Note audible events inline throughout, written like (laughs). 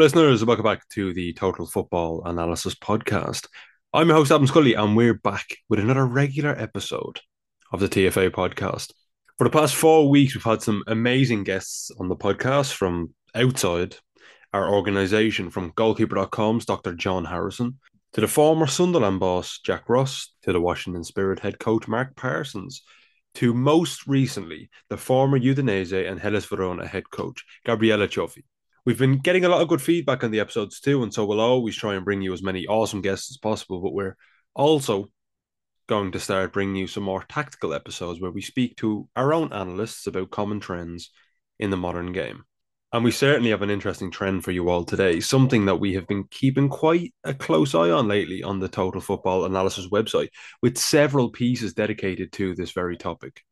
Listeners. Welcome back to the Total Football Analysis Podcast. I'm your host, Adam Scully, and we're back with another regular episode of the TFA podcast. For the past four weeks, we've had some amazing guests on the podcast from outside our organization, from goalkeeper.com's Dr. John Harrison to the former Sunderland boss, Jack Ross, to the Washington Spirit head coach, Mark Parsons, to most recently, the former Udinese and Hellas Verona head coach, Gabriele Cioffi. We've been getting a lot of good feedback on the episodes too, and so we'll always try and bring you as many awesome guests as possible. But we're also going to start bringing you some more tactical episodes where we speak to our own analysts about common trends in the modern game. And we certainly have an interesting trend for you all today, something that we have been keeping quite a close eye on lately on the Total Football Analysis website, with several pieces dedicated to this very topic.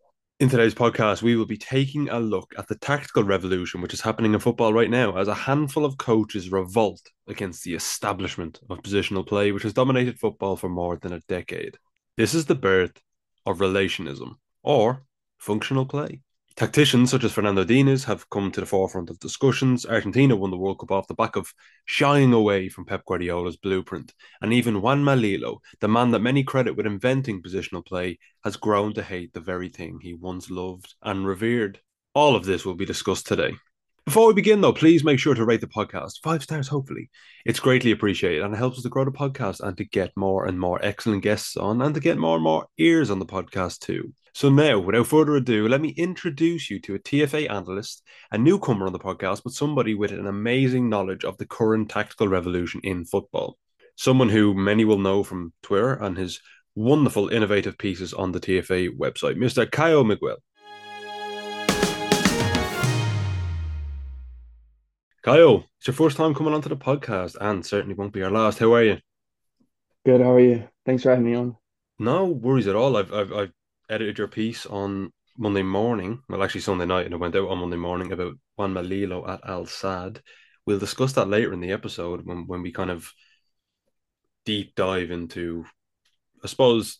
In today's podcast, we will be taking a look at the tactical revolution which is happening in football right now as a handful of coaches revolt against the establishment of positional play, which has dominated football for more than a decade. This is the birth of relationism or functional play. Tacticians such as Fernando Diniz have come to the forefront of discussions. Argentina won the World Cup off the back of shying away from Pep Guardiola's blueprint. And even Juanma Lillo, the man that many credit with inventing positional play, has grown to hate the very thing he once loved and revered. All of this will be discussed today. Before we begin, though, please make sure to rate the podcast five stars, hopefully. It's greatly appreciated and it helps us to grow the podcast and to get more and more excellent guests on and to get more and more ears on the podcast, too. So, now, without further ado, let me introduce you to a TFA analyst, a newcomer on the podcast, but somebody with an amazing knowledge of the current tactical revolution in football. Someone who many will know from Twitter and his wonderful, innovative pieces on the TFA website, Mr. Caio Miguel. Caio, it's your first time coming onto the podcast and certainly won't be our last. How are you? Good. How are you? Thanks for having me on. No worries at all. I've, I've, I've edited your piece on Monday morning. Well, actually Sunday night, and it went out on Monday morning about Juanma Lillo at Al Sadd. We'll discuss that later in the episode when, when we kind of deep dive into, I suppose,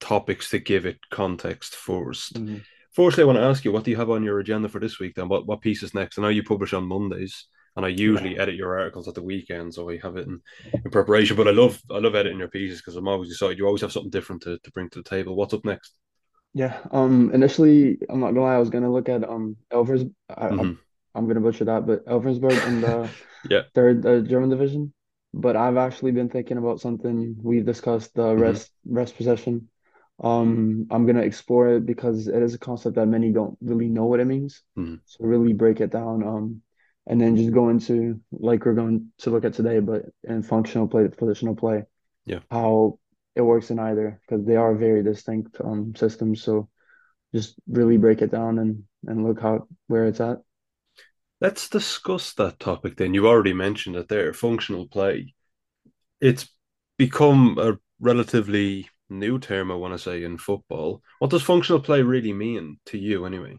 topics to give it context 1st mm-hmm. Firstly, I want to ask you, what do you have on your agenda for this week then? What what piece is next? I know you publish on Mondays, and I usually edit your articles at the weekend, so I have it in, in preparation. But I love I love editing your pieces because I'm always excited. You always have something different to, to bring to the table. What's up next? Yeah. Um. Initially, I'm not gonna lie. I was gonna look at um Elvers. I, mm-hmm. I'm, I'm gonna butcher that, but Elversberg and the (laughs) yeah third uh, German division. But I've actually been thinking about something we've discussed the mm-hmm. rest rest possession. Um, I'm gonna explore it because it is a concept that many don't really know what it means. Mm-hmm. So really break it down. Um, and then just go into like we're going to look at today, but in functional play, positional play. Yeah. How it works in either because they are very distinct um systems. So just really break it down and and look how where it's at. Let's discuss that topic then. You already mentioned it there, functional play. It's become a relatively new term, I want to say, in football. What does functional play really mean to you, anyway?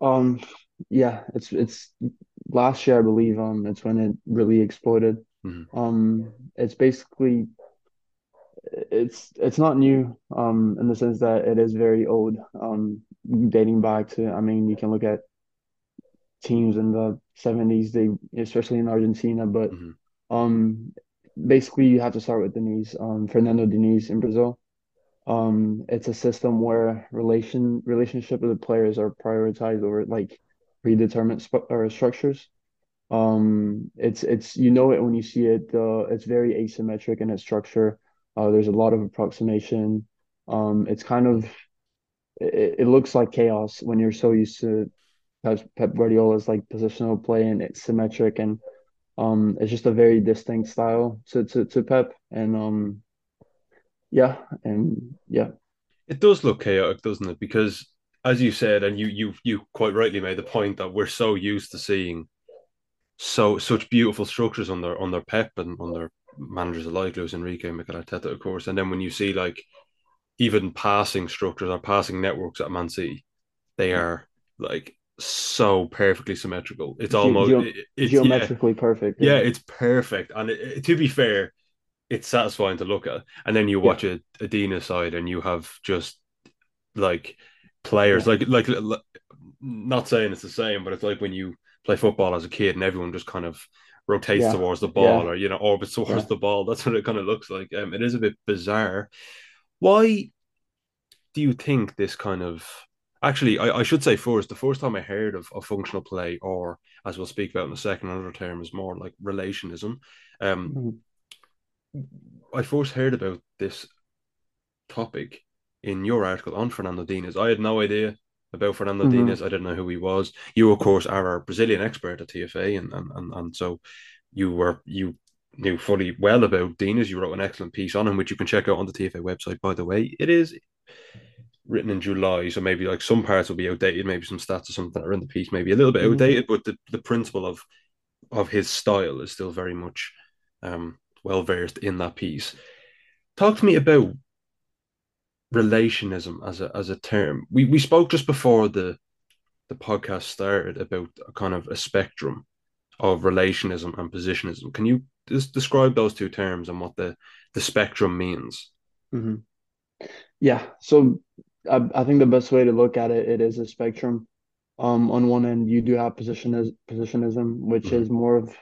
Um, yeah, it's it's last year, I believe. Um, it's when it really exploded. Mm-hmm. Um, it's basically it's it's not new. Um, in the sense that it is very old. Um, dating back to, I mean, you can look at teams in the seventies. They especially in Argentina, but mm-hmm. um, basically you have to start with Diniz um, Fernando Diniz in Brazil. Um, it's a system where relation relationship with the players are prioritized over like predetermined or structures. Um, it's it's you know it when you see it. Uh, it's very asymmetric in its structure. Uh, there's a lot of approximation. Um, it's kind of it, it looks like chaos when you're so used to Pep Guardiola's like positional play and it's symmetric and um, it's just a very distinct style to to, to Pep, and um, yeah, and yeah, it does look chaotic, doesn't it? Because as you said, and you you you quite rightly made the point that we're so used to seeing so such beautiful structures on their on their Pep and on their managers alike, Luis Enrique, Mikel Arteta, of course, and then when you see like even passing structures or passing networks at Man City, they are like so perfectly symmetrical. It's almost Ge- it's, geometrically yeah, perfect. Yeah. yeah. it's perfect. And it, it, to be fair, it's satisfying to look at. And then you watch yeah. a, a Diniz side, and you have just like players like, like like not saying it's the same, but it's like when you play football as a kid and everyone just kind of rotates Yeah. towards the ball Yeah. or you know orbits towards the ball. (laughs) That's what it kind of looks like. Um, it is a bit bizarre. Why do you think this kind of actually I, I should say first the first time I heard of, of functional play or as we'll speak about in a second another term is more like relationism. Um, Mhm. I first heard about this topic in your article on Fernando Diniz. I had no idea about Fernando Mhm. Diniz. I didn't know who he was. You, of course, are our Brazilian expert at TFA, and and, and, and so you were you knew fully well about Diniz. You wrote an excellent piece on him, which you can check out on the TFA website. By the way, it is written in July, so maybe like some parts will be outdated. Maybe some stats or something that are in the piece maybe a little bit Mhm. outdated, but the, the principle of of his style is still very much um, well versed in that piece. Talk to me about relationism as a as a term. We we spoke just before the the podcast started about a kind of a spectrum of relationism and positionism. Can you just describe those two terms and what the the spectrum means? Mhm. Yeah. So I, I think the best way to look at it, it is a spectrum. Um, on one end, you do have positionis positionism, which Mhm. is more of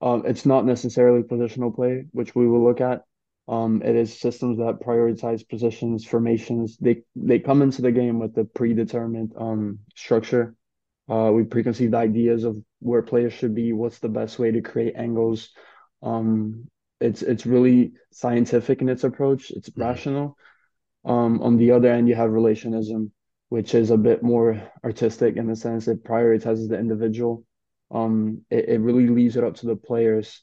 um, it's not necessarily positional play, which we will look at. Um, it is systems that prioritize positions, formations. They they come into the game with a predetermined um structure, uh, we preconceived ideas of where players should be, what's the best way to create angles. Um, it's it's really scientific in its approach. It's Mhm. rational. Um, on the other end, you have relationism, which is a bit more artistic in the sense it prioritizes the individual. Um, it, it really leaves it up to the players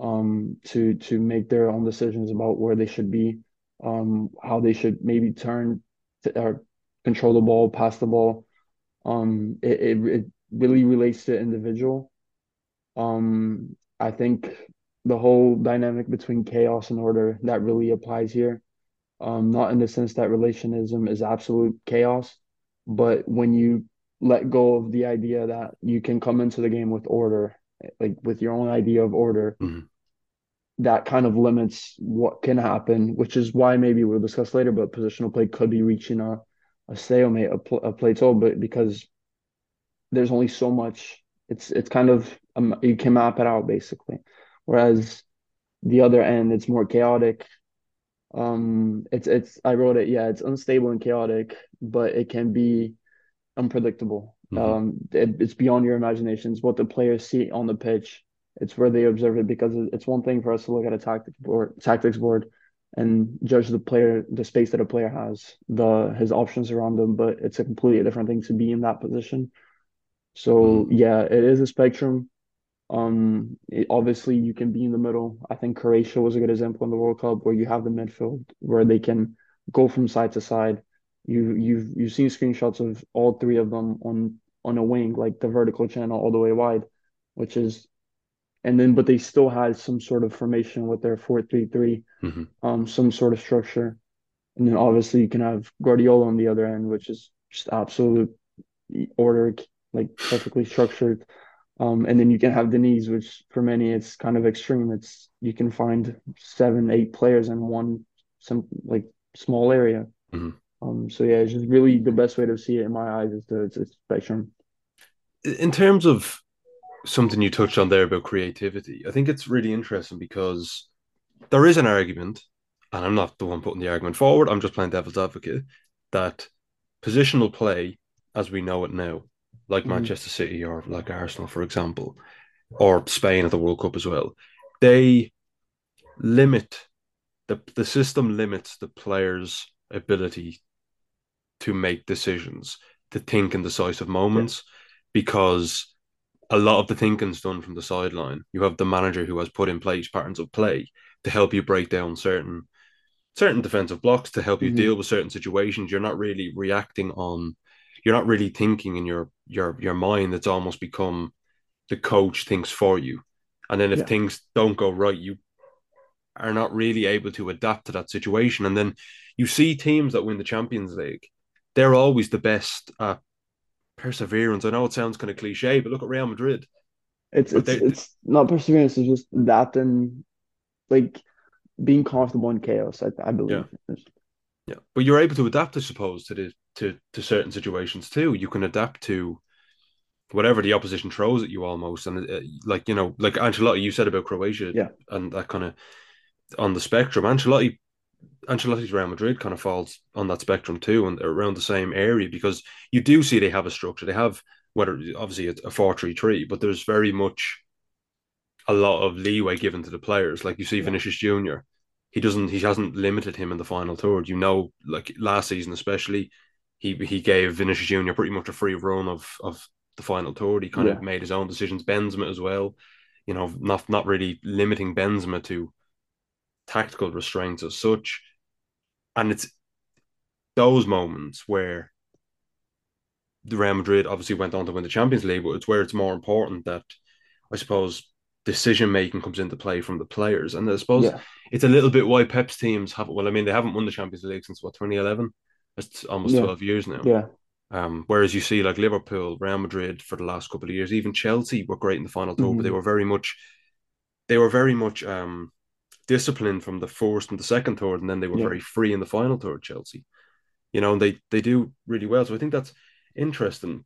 um, to to make their own decisions about where they should be, um, how they should maybe turn to, or control the ball, pass the ball. Um, it, it it really relates to individual. Um, I think the whole dynamic between chaos and order that really applies here. Um, not in the sense that relationism is absolute chaos, but when you let go of the idea that you can come into the game with order, like with your own idea of order, Mhm. That kind of limits what can happen, which is why maybe we'll discuss later, but positional play could be reaching a, a stalemate, a, pl a plateau, but because there's only so much, it's it's kind of um, you can map it out basically. Whereas the other end, it's more chaotic. Um, it's it's I wrote it, yeah, it's unstable and chaotic, but it can be unpredictable. Mhm. Um, it, it's beyond your imagination. It's what the players see on the pitch. It's where they observe it because it's one thing for us to look at a tactics board, tactics board, and judge the player, the space that a player has, the his options around them. But it's a completely different thing to be in that position. So Mhm. yeah, it is a spectrum. Um, it- obviously you can be in the middle. I think Croatia was a good example in the World Cup where you have the midfield where they can go from side to side. You you've you've seen screenshots of all three of them on on a wing, like the vertical channel all the way wide, which is and then but they still had some sort of formation with their four three three, Mhm. um, some sort of structure. And then obviously you can have Guardiola on the other end, which is just absolute order, like perfectly structured. Um, and then you can have Diniz, which for many it's kind of extreme. It's you can find seven, eight players in one some like small area. Mhm. Um, so yeah, it's just really the best way to see it in my eyes is the, it's a spectrum. In terms of something you touched on there about creativity, I think it's really interesting because there is an argument, and I'm not the one putting the argument forward, I'm just playing devil's advocate, that positional play, as we know it now, like Mhm. Manchester City or like Arsenal, for example, or Spain at the World Cup as well, they limit the the system limits the players' ability to make decisions, to think in decisive moments, because a lot of the thinking's done from the sideline. You have the manager who has put in place patterns of play to help you break down certain certain defensive blocks, to help you Mhm. deal with certain situations. You're not really reacting on you're not really thinking in your your your mind. It's almost become the coach thinks for you. And then if Yeah. things don't go right, you are not really able to adapt to that situation. And then you see teams that win the Champions League, they're always the best at perseverance. I know it sounds kind of cliche, but look at Real Madrid. It's it's they, it's not perseverance, it's just adapting, like being comfortable in chaos, I I yeah, believe. yeah. But you're able to adapt, I suppose, to the to to certain situations too. You can adapt to whatever the opposition throws at you almost. And uh, like, you know, like Ancelotti, you said about Croatia Yeah. and that kind of on the spectrum. Ancelotti, Ancelotti's Real Madrid kind of falls on that spectrum too and around the same area because you do see they have a structure. They have, whether obviously it's a 4 3 3, but there's very much a lot of leeway given to the players. Like you see Yeah. Vinicius Junior, he doesn't he hasn't limited him in the final third. You know, like last season especially, he he gave Vinicius Junior pretty much a free run of of the final third. He kind Yeah. of made his own decisions. Benzema as well, you know, not not really limiting Benzema to tactical restraints as such. And it's those moments where the Real Madrid obviously went on to win the Champions League, but it's where it's more important that I suppose decision making comes into play from the players. And I suppose Yeah. it's a little bit why Pep's teams have well, I mean, they haven't won the Champions League since what, 2011? That's almost Yeah. 12 years now. Yeah. Um, whereas you see like Liverpool, Real Madrid for the last couple of years, even Chelsea were great in the final tour, but Mhm. they were very much they were very much um disciplined from the first and the second third, and then they were Yeah. very free in the final third, Chelsea. You know, and they they do really well. So I think that's interesting.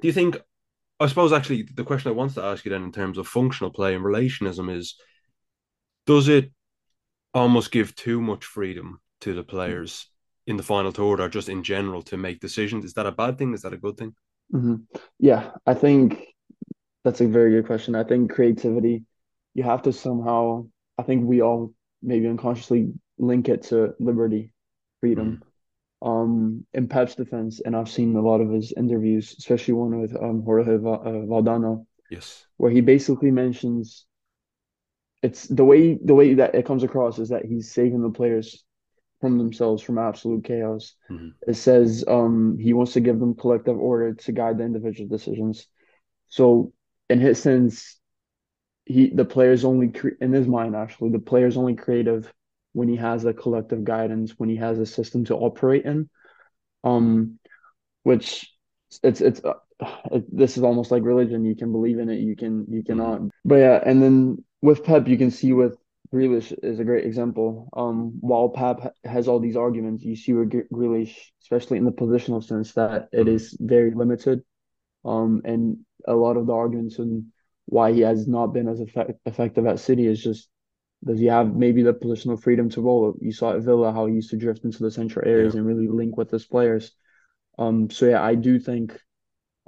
Do you think I suppose actually the question I want to ask you then in terms of functional play and relationism is does it almost give too much freedom to the players in the final third or just in general to make decisions? Is that a bad thing? Is that a good thing? hmm Yeah, I think that's a very good question. I think creativity, you have to somehow, I think we all maybe unconsciously link it to liberty, freedom. Um, in Pep's defense, and I've seen a lot of his interviews, especially one with um, Jorge uh, Valdano, Yes. where he basically mentions it's the way the way that it comes across is that he's saving the players from themselves from absolute chaos. Mhm. It says um he wants to give them collective order to guide the individual decisions. So in his sense, he the player's only cre- in his mind actually the player's only creative when he has a collective guidance, when he has a system to operate in. Um, which it's it's uh, it, this is almost like religion. You can believe in it, you can you cannot. But yeah, and then with Pep, you can see with Grealish is a great example. Um, while Pep has all these arguments, you see with Gre- Grealish, especially in the positional sense, that it Mhm. very limited. Um, and a lot of the arguments and why he has not been as effect effective at City is just does he have maybe the positional freedom to roll? You saw at Villa how he used to drift into the central areas Yeah. and really link with his players. Um, so yeah, I do think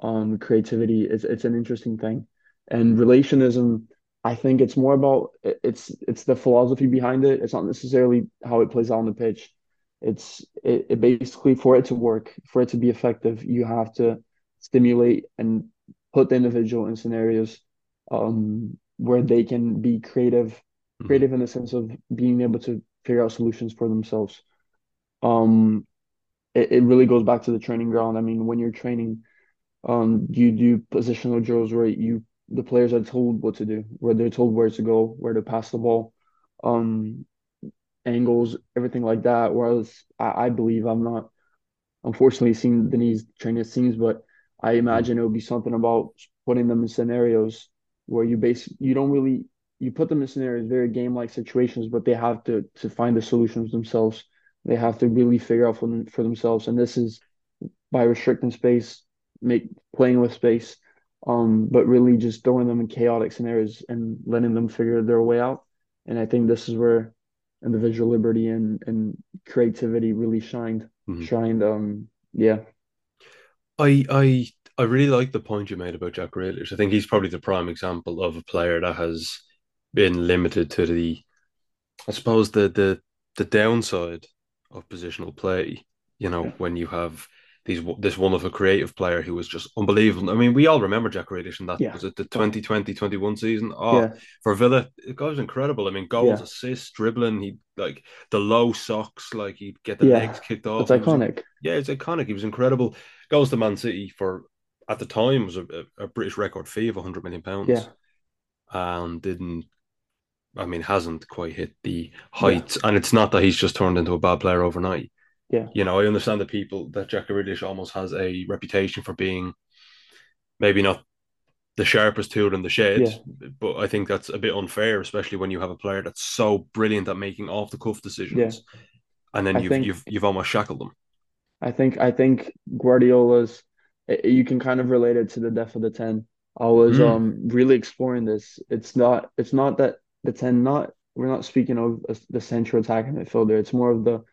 um creativity is it's an interesting thing. And relationism, I think it's more about it's it's the philosophy behind it. It's not necessarily how it plays out on the pitch. It's it, it basically for it to work, for it to be effective, you have to stimulate and put the individual in scenarios um where they can be creative Mhm. creative in the sense of being able to figure out solutions for themselves. Um, it, it really goes back to the training ground. I mean, when you're training, um, you do positional drills where you the players are told what to do, where they're told where to go, where to pass the ball, um, angles, everything like that. Whereas I, I believe I'm not unfortunately seen Diniz train his teams, but I imagine it would be something about putting them in scenarios where you base you don't really you put them in scenarios very game-like situations, but they have to to find the solutions themselves. They have to really figure out for them for themselves, and this is by restricting space, make playing with space, um, but really just throwing them in chaotic scenarios and letting them figure their way out. And I think this is where individual liberty and and creativity really shined Mhm. shined. Um, yeah, I I I really like the point you made about Jack Grealish. I think he's probably the prime example of a player that has been limited to the, I suppose the the the downside of positional play. You know, Yeah. when you have these this wonderful creative player who was just unbelievable. I mean, we all remember Jack Grealish in that Yeah. was it the 2020-21 season. Oh, yeah, for Villa, it was incredible. I mean, goals, assists, dribbling. He like the low socks, like he'd get the legs kicked off. it's He was iconic. yeah, it's iconic. He was incredible. Goes to Man City for at the time was a, a, British record fee of 100 million pounds. Yeah. And didn't I mean hasn't quite hit the heights. And it's not that he's just turned into a bad player overnight. Yeah. You know, I understand that people that Jack Grealish almost has a reputation for being maybe not the sharpest tool in the shed, Yeah. but I think that's a bit unfair, especially when you have a player that's so brilliant at making off the cuff decisions. And then I you've think- you've you've almost shackled them. I think I think Guardiola's it, you can kind of relate it to the death of the 10. I was Mm, um really exploring this. It's not it's not that the 10 not we're not speaking of a, the central attacking midfielder. It's more of the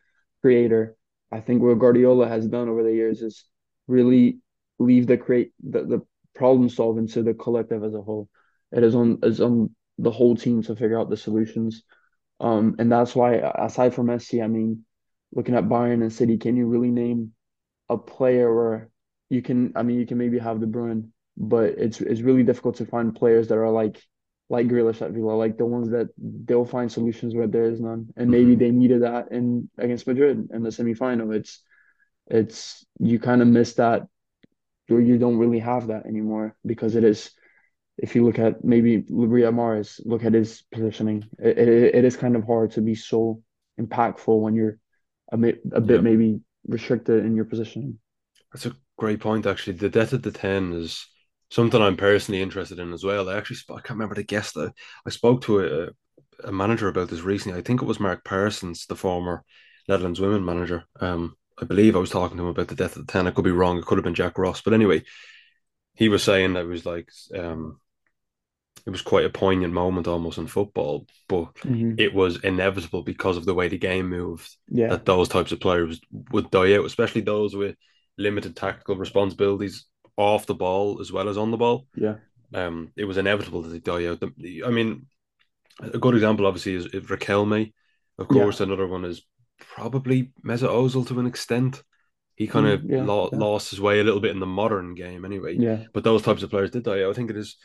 creator. I think what Guardiola has done over the years is really leave the create the, the problem solving to the collective as a whole. It is on is on the whole team to figure out the solutions. Um, and that's why aside from Messi, I mean, looking at Bayern and City, can you really name a player where you can, I mean, you can maybe have De Bruyne, but it's it's really difficult to find players that are like like Grealish at Villa, like the ones that they'll find solutions where there is none. And maybe mhm. they needed that in against Madrid in the semifinal. It's it's you kind of miss that or you don't really have that anymore because it is if you look at maybe Riyad Mahrez, look at his positioning. It, it, it is kind of hard to be so impactful when you're a bit, a bit maybe restricted in your positioning. That's a great point. Actually, the death of the ten is something I'm personally interested in as well. I actually I can't remember the guest. I, I spoke to a, a manager about this recently. I think it was Mark Parsons, the former Netherlands women manager. Um, I believe I was talking to him about the death of the ten. I could be wrong. It could have been Jack Ross, but anyway, he was saying that it was like um it was quite a poignant moment almost in football, but hmm it was inevitable because of the way the game moved Yeah, that those types of players would die out, especially those with limited tactical responsibilities off the ball as well as on the ball. yeah, Um, it was inevitable that they die out. I mean, a good example obviously is, is Riquelme. Of yeah, course, another one is probably Mesut Ozil to an extent. He kind mm, of yeah, lo- yeah, lost his way a little bit in the modern game, anyway. yeah. But those types of players did die. out. I think it is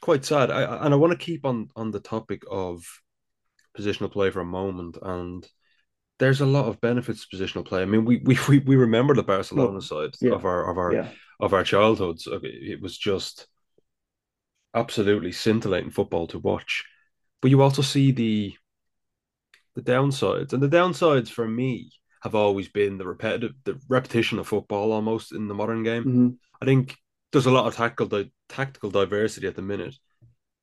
quite sad. I, and I want to keep on on the topic of positional play for a moment. And there's a lot of benefits to positional play. I mean, we we we, we remember the Barcelona Well, side yeah, of our of our yeah, of our childhoods. It was just absolutely scintillating football to watch. But you also see the the downsides, and the downsides for me have always been the repetitive the repetition of football almost in the modern game. hmm I think there's a lot of tactical di- tactical diversity at the minute,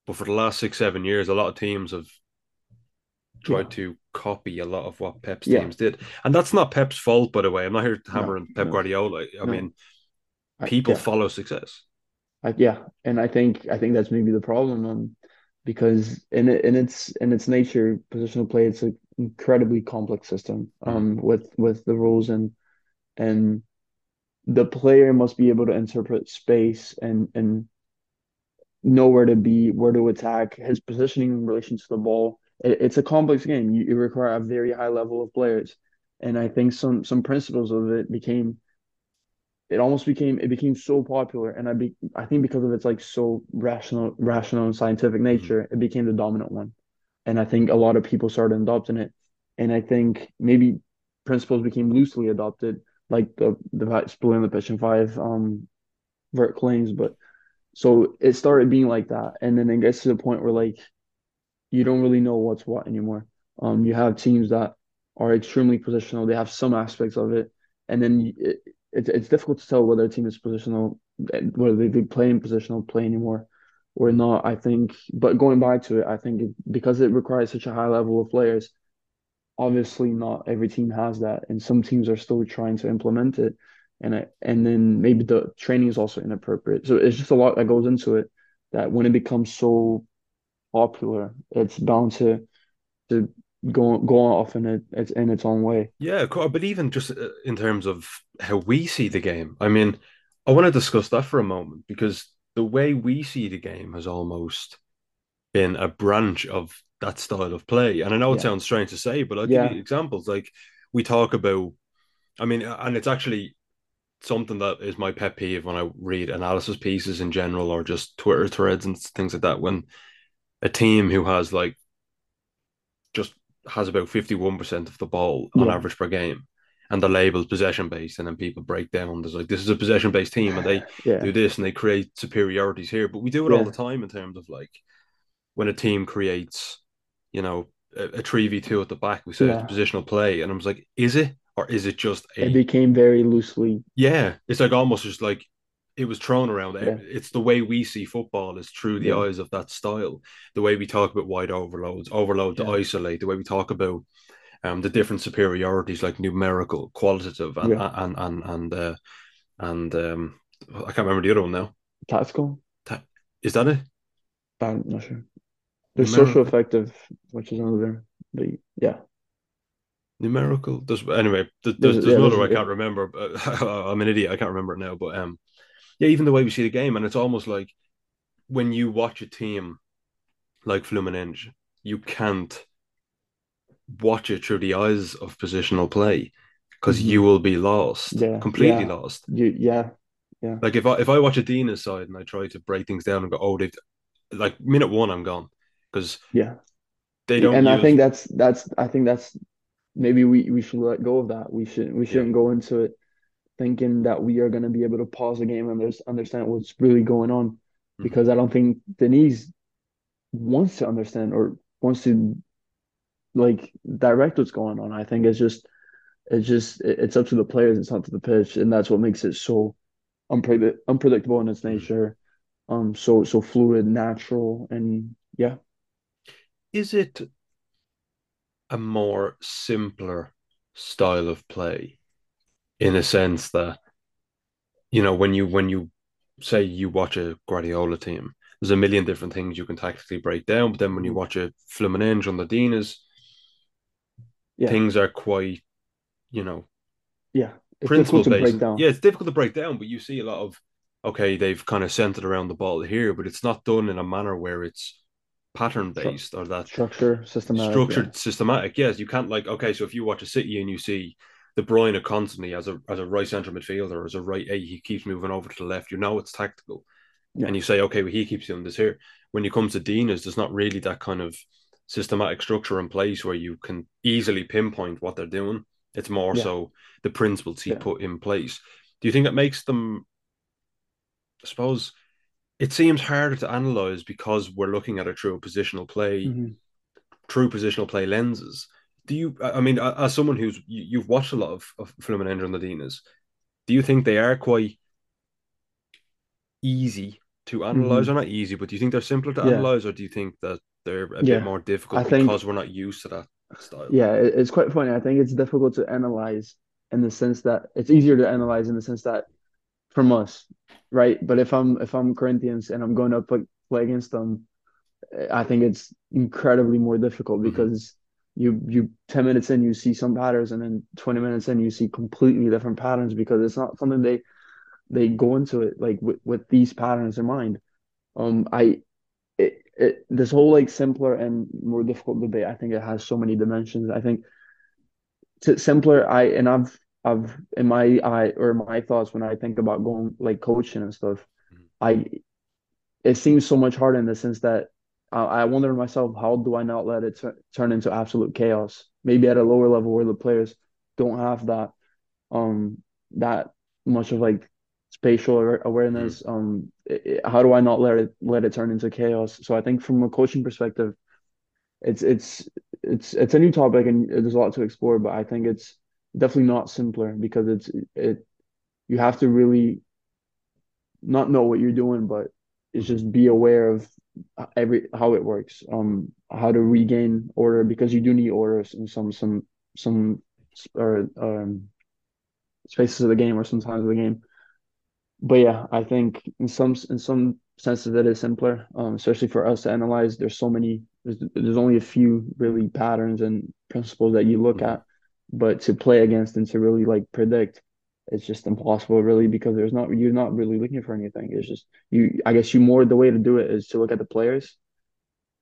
but for the last six seven years, a lot of teams have tried to copy a lot of what Pep's yeah. teams did. And that's not Pep's fault, by the way. I'm not here No, hammering Pep no, Guardiola. I no. mean, I, people yeah, follow success. I, yeah, and I think I think that's maybe the problem, um, because in it in its in its nature, positional play, it's an incredibly complex system, Mm, um, with with the rules and and the player must be able to interpret space and and know where to be, where to attack, his positioning in relation to the ball. It, it's a complex game. You, you require a very high level of players, and I think some some principles of it became it almost became it became so popular, and I be I think because of its like so rational rational and scientific mm, nature, it became the dominant one, and I think a lot of people started adopting it, and I think maybe principles became loosely adopted, like the the splitting the pitch in five um vert claims, but so it started being like that, and then it gets to the point where like you don't really know what's what anymore. Um, you have teams that are extremely positional. They have some aspects of it, and then it, it, it's difficult to tell whether a team is positional, whether they, they play in positional play anymore or not. I think, but going back to it, I think it, because it requires such a high level of players, obviously not every team has that, and some teams are still trying to implement it. And I, and then maybe the training is also inappropriate. So it's just a lot that goes into it that when it becomes so popular, it's bound to to go go off in it it's in its own way. Yeah, but even just uh, in terms of how we see the game, I mean, I want to discuss that for a moment because the way we see the game has almost been a branch of that style of play. And I know it Yeah, sounds strange to say, but I'll give you examples. Like we talk about, I mean, and it's actually something that is my pet peeve when I read analysis pieces in general or just Twitter threads and things like that. When a team who has like just has about 51% of the ball on yeah, average per game and the label's possession based and then people break down there's like this is a possession based team and they (laughs) yeah, do this and they create superiorities here. But we do it all the time in terms of like when a team creates you know a, a 3v2 at the back we say it's yeah. positional play and i was like is it? Or is it just It became very loosely. yeah, it's like almost just like it was thrown around. Yeah, It's the way we see football is through the yeah, eyes of that style. The way we talk about wide overloads, overload to isolate. The way we talk about um the different superiorities like numerical, qualitative, and yeah, and and and uh, and um I can't remember the other one now. Tactical? Is that it? I'm not sure. There's Numerical. social effective, which is another. But yeah, Numerical. There's anyway. There's, There's- there's, yeah, another I can't remember. But (laughs) I'm an idiot. I can't remember it now. But um, yeah. Even the way we see the game, and it's almost like when you watch a team like Fluminense, you can't watch it through the eyes of positional play because Mhm. you will be lost, Yeah, completely yeah. lost. you yeah Like if I if I watch a Diniz's side and I try to break things down and go, oh, they've like minute one, I'm gone because yeah. they don't. and I think that's that's I think that's maybe we we should let go of that. We should we shouldn't go into it thinking that we are going to be able to pause the game and understand what's really going on Mhm. because I don't think Diniz wants to understand or wants to like direct what's going on. I think it's just it's just it's up to the players, it's not to the pitch, and that's what makes it so unpredict unpredictable in its Mhm. nature. Um, so so fluid, natural, and yeah. is it a more simpler style of play in a sense that you know when you when you say you watch a Guardiola team there's a million different things you can tactically break down but then when you Mhm. watch a Fluminense on the Diniz Yeah. things are quite you know Yeah, it's principle to based break down. yeah it's difficult to break down but you see a lot of okay they've kind of centered around the ball here but it's not done in a manner where it's pattern based or that Structure, systematic. structured, systematic. Yes, you can't like okay. So if you watch a City and you see De Bruyne constantly as a as a right central midfielder, as a right eight, he keeps moving over to the left. You know it's tactical, Yeah. and you say okay, well he keeps doing this here. When you come to Diniz, there's not really that kind of systematic structure in place where you can easily pinpoint what they're doing. It's more Yeah. so the principles he Yeah. put in place. Do you think that makes them? I suppose it seems harder to analyze because we're looking at a true positional play. Mhm. true positional play lenses. Do you? I mean, as someone who's you, you've watched a lot of of Fluminense and Ladinas, do you think they are quite easy to analyze, Mhm. or not easy, but do you think they're simpler to Yeah. analyze, or do you think that they're a Yeah. bit more difficult I think- because we're not used to that style? Yeah, it's quite funny. I think it's difficult to analyze in the sense that it's easier to analyze in the sense that from us, right? But if I'm if I'm Corinthians and I'm going to play, play against them, I think it's incredibly more difficult Mhm. because you you 10 minutes in you see some patterns and then 20 minutes in you see completely different patterns because it's not something they they go into it like with, with these patterns in mind. Um, I it, it this whole like simpler and more difficult debate, I think it has so many dimensions. I think to simpler, I and I've I've in my eye or my thoughts when I think about going like coaching and stuff, Mhm. I it seems so much harder in the sense that I, I wonder to myself, how do I not let it tur- turn into absolute chaos? Maybe at a lower level where the players don't have that um that much of like spatial aware- awareness. Um, i- i- how do I not let it let it turn into chaos? So I think from a coaching perspective, it's it's it's it's a new topic and there's a lot to explore, but I think it's definitely not simpler because it's it you have to really not know what you're doing, but it's just be aware of every how it works, um, how to regain order because you do need orders in some some some or um spaces of the game or sometimes of the game. But yeah, I think in some in some senses it is simpler, um, especially for us to analyze. There's so many. There's, there's only a few really patterns and principles that you look Mhm. at, but to play against and to really like predict, it's just impossible really because there's not you're not really looking for anything. It's just you. I guess you more the way to do it is to look at the players.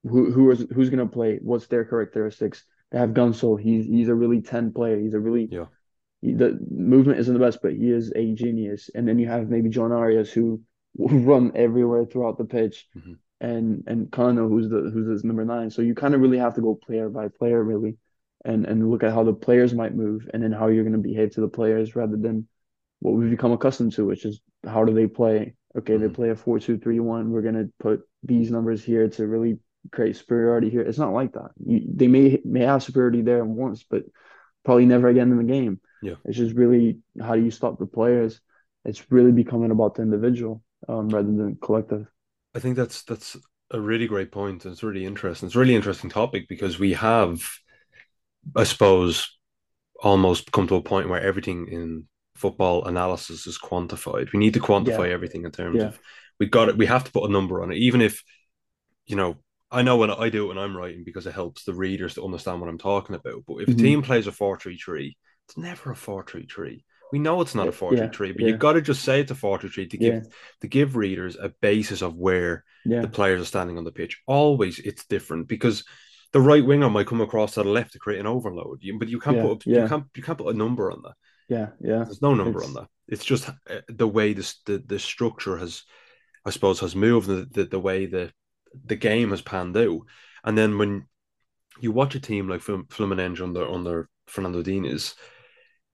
Who who is who's gonna play? What's their characteristics? They have Ganso. He's he's a really ten player. He's a really Yeah. he- the movement isn't the best, but he is a genius. And then you have maybe Jhon Arias who will (laughs) run everywhere throughout the pitch, Mhm. and and Cano who's the who's his number nine. So you kind of really have to go player by player, really, and and look at how the players might move, and then how you're going to behave to the players rather than what we've become accustomed to, which is how do they play? Okay, they Mhm. play a four two three one. We're going to put these numbers here to really create superiority here. It's not like that. You, they may may have superiority there once, but probably never again in the game. Yeah. It's just really how do you stop the players? It's really becoming about the individual um, rather than collective. I think that's that's a really great point, and it's really interesting. It's a really interesting topic because we have, I suppose, almost come to a point where everything in football analysis is quantified. We need to quantify Yeah, everything in terms yeah. of we got it. We have to put a number on it, even if you know. I know when I do it when I'm writing because it helps the readers to understand what I'm talking about. But if a hmm team plays a four-three-three, it's never a four-three-three. We know it's not a Yeah, four-three-three, but you've got to just say it's a four-three-three to give yeah, to give readers a basis of where the players are standing on the pitch. Always it's different because the right winger might come across to the left to create an overload, but you can't yeah, put you yeah, can't you can't put a number on that. Yeah, yeah. There's no number on that. It's just uh, the way this the, the structure has, I suppose, has moved the, the, the way the the game has panned out. And then when you watch a team like Fluminense under under Fernando Diniz,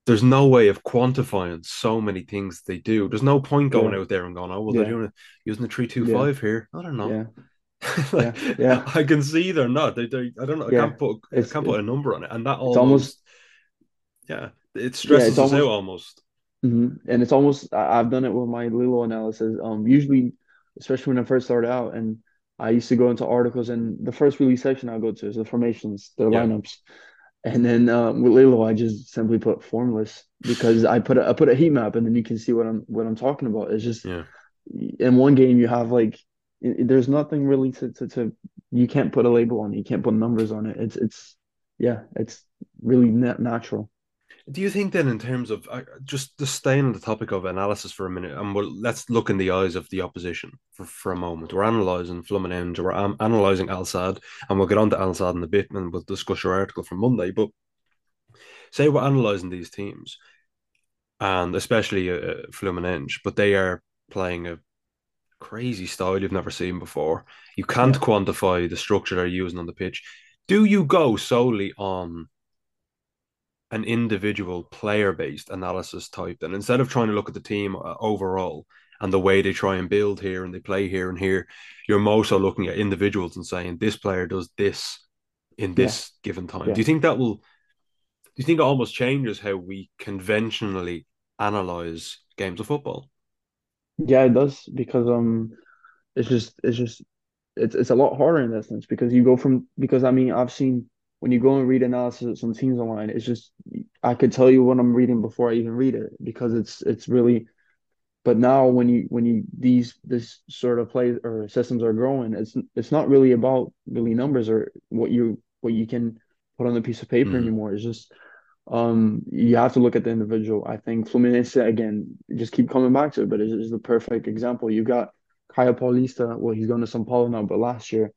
there's no way of quantifying so many things they do. There's no point going yeah, out there and going, oh well, they're doing it using the three two yeah, five here. I don't know. yeah, (laughs) like yeah, yeah, I can see they're not. They, they I don't know. I yeah. can't put I It's can't put a number on it, and that it's almost almost yeah, it yeah, it's stresses out almost almost. hmm And it's almost I've done it with my Lillo analysis. Um, usually, especially when I first started out, and I used to go into articles, and the first release section I go to is the formations, their Yeah, lineups, and then um, with Lillo, I just simply put formless because I put a, I put a heat map, and then you can see what I'm what I'm talking about. It's just yeah. in one game you have like there's nothing really to, to to you can't put a label on it, you can't put numbers on it. It's it's yeah, it's really nat natural. Do you think then, in terms of uh, just to staying on the topic of analysis for a minute, and we'll, let's look in the eyes of the opposition for, for a moment. We're analysing Fluminense, we're um, analysing Al Sadd, and we'll get on to Al Sadd in a bit, and we'll discuss your article from Monday. But say we're analysing these teams, and especially uh, Fluminense, but they are playing a crazy style you've never seen before. You can't Yeah, quantify the structure they're using on the pitch. Do you go solely on an individual player based analysis type then instead of trying to look at the team uh, overall and the way they try and build here and they play here and here you're more so looking at individuals and saying this player does this in yeah, this given time. Do you think that will do you think it almost changes how we conventionally analyze games of football? Yeah, it does because um it's just it's just it's it's a lot harder in that sense because you go from because I mean I've seen when you go and read analysis on teams online, it's just I could tell you what I'm reading before I even read it because it's it's really but now when you when you these this sort of play or systems are growing, it's it's not really about really numbers or what you what you can put on a piece of paper mm, anymore. It's just um you have to look at the individual. I think Fluminense again, just keep coming back to it, but it's, it's the perfect example. You got Caio Paulista, well he's going to São Paulo now, but last year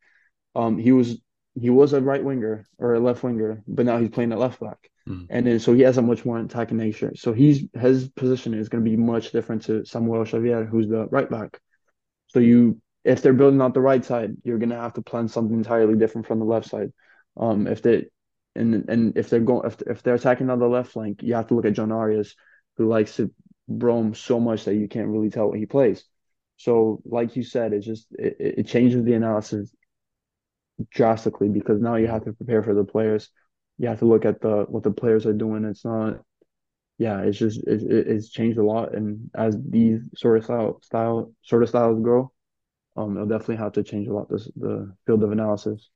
um, he was he was a right winger or a left winger, but now he's playing at left back, mm, and then so he has a much more attacking nature. So he's his position is going to be much different to Samuel Xavier, who's the right back. So you, if they're building out the right side, you're going to have to plan something entirely different from the left side. Um, if they and and if they're going if if they're attacking on the left flank, you have to look at Jhon Arias, who likes to roam so much that you can't really tell what he plays. So, like you said, it just it, it changes the analysis drastically because now you have to prepare for the players. You have to look at the what the players are doing. It's not, yeah, it's just it, it, it's changed a lot. And as these sort of style style sort of styles grow, um, it'll definitely have to change a lot. This the field of analysis.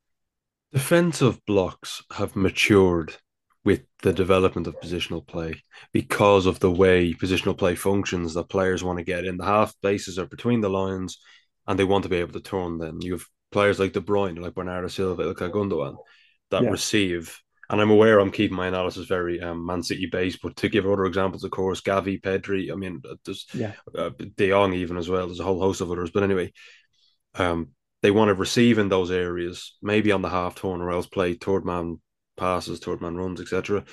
defensive blocks have matured with the development of positional play because of the way positional play functions that players want to get in the half spaces or between the lines and they want to be able to turn them. You have players like De Bruyne, like Bernardo Silva, like Gundogan that Yeah, receive. And I'm aware I'm keeping my analysis very um, Man City based, but to give other examples, of course, Gavi, Pedri, I mean, there's yeah, uh, De Jong even as well. There's a whole host of others. But anyway, um, they want to receive in those areas, maybe on the half turn or else play toward man passes, toward man runs, etc.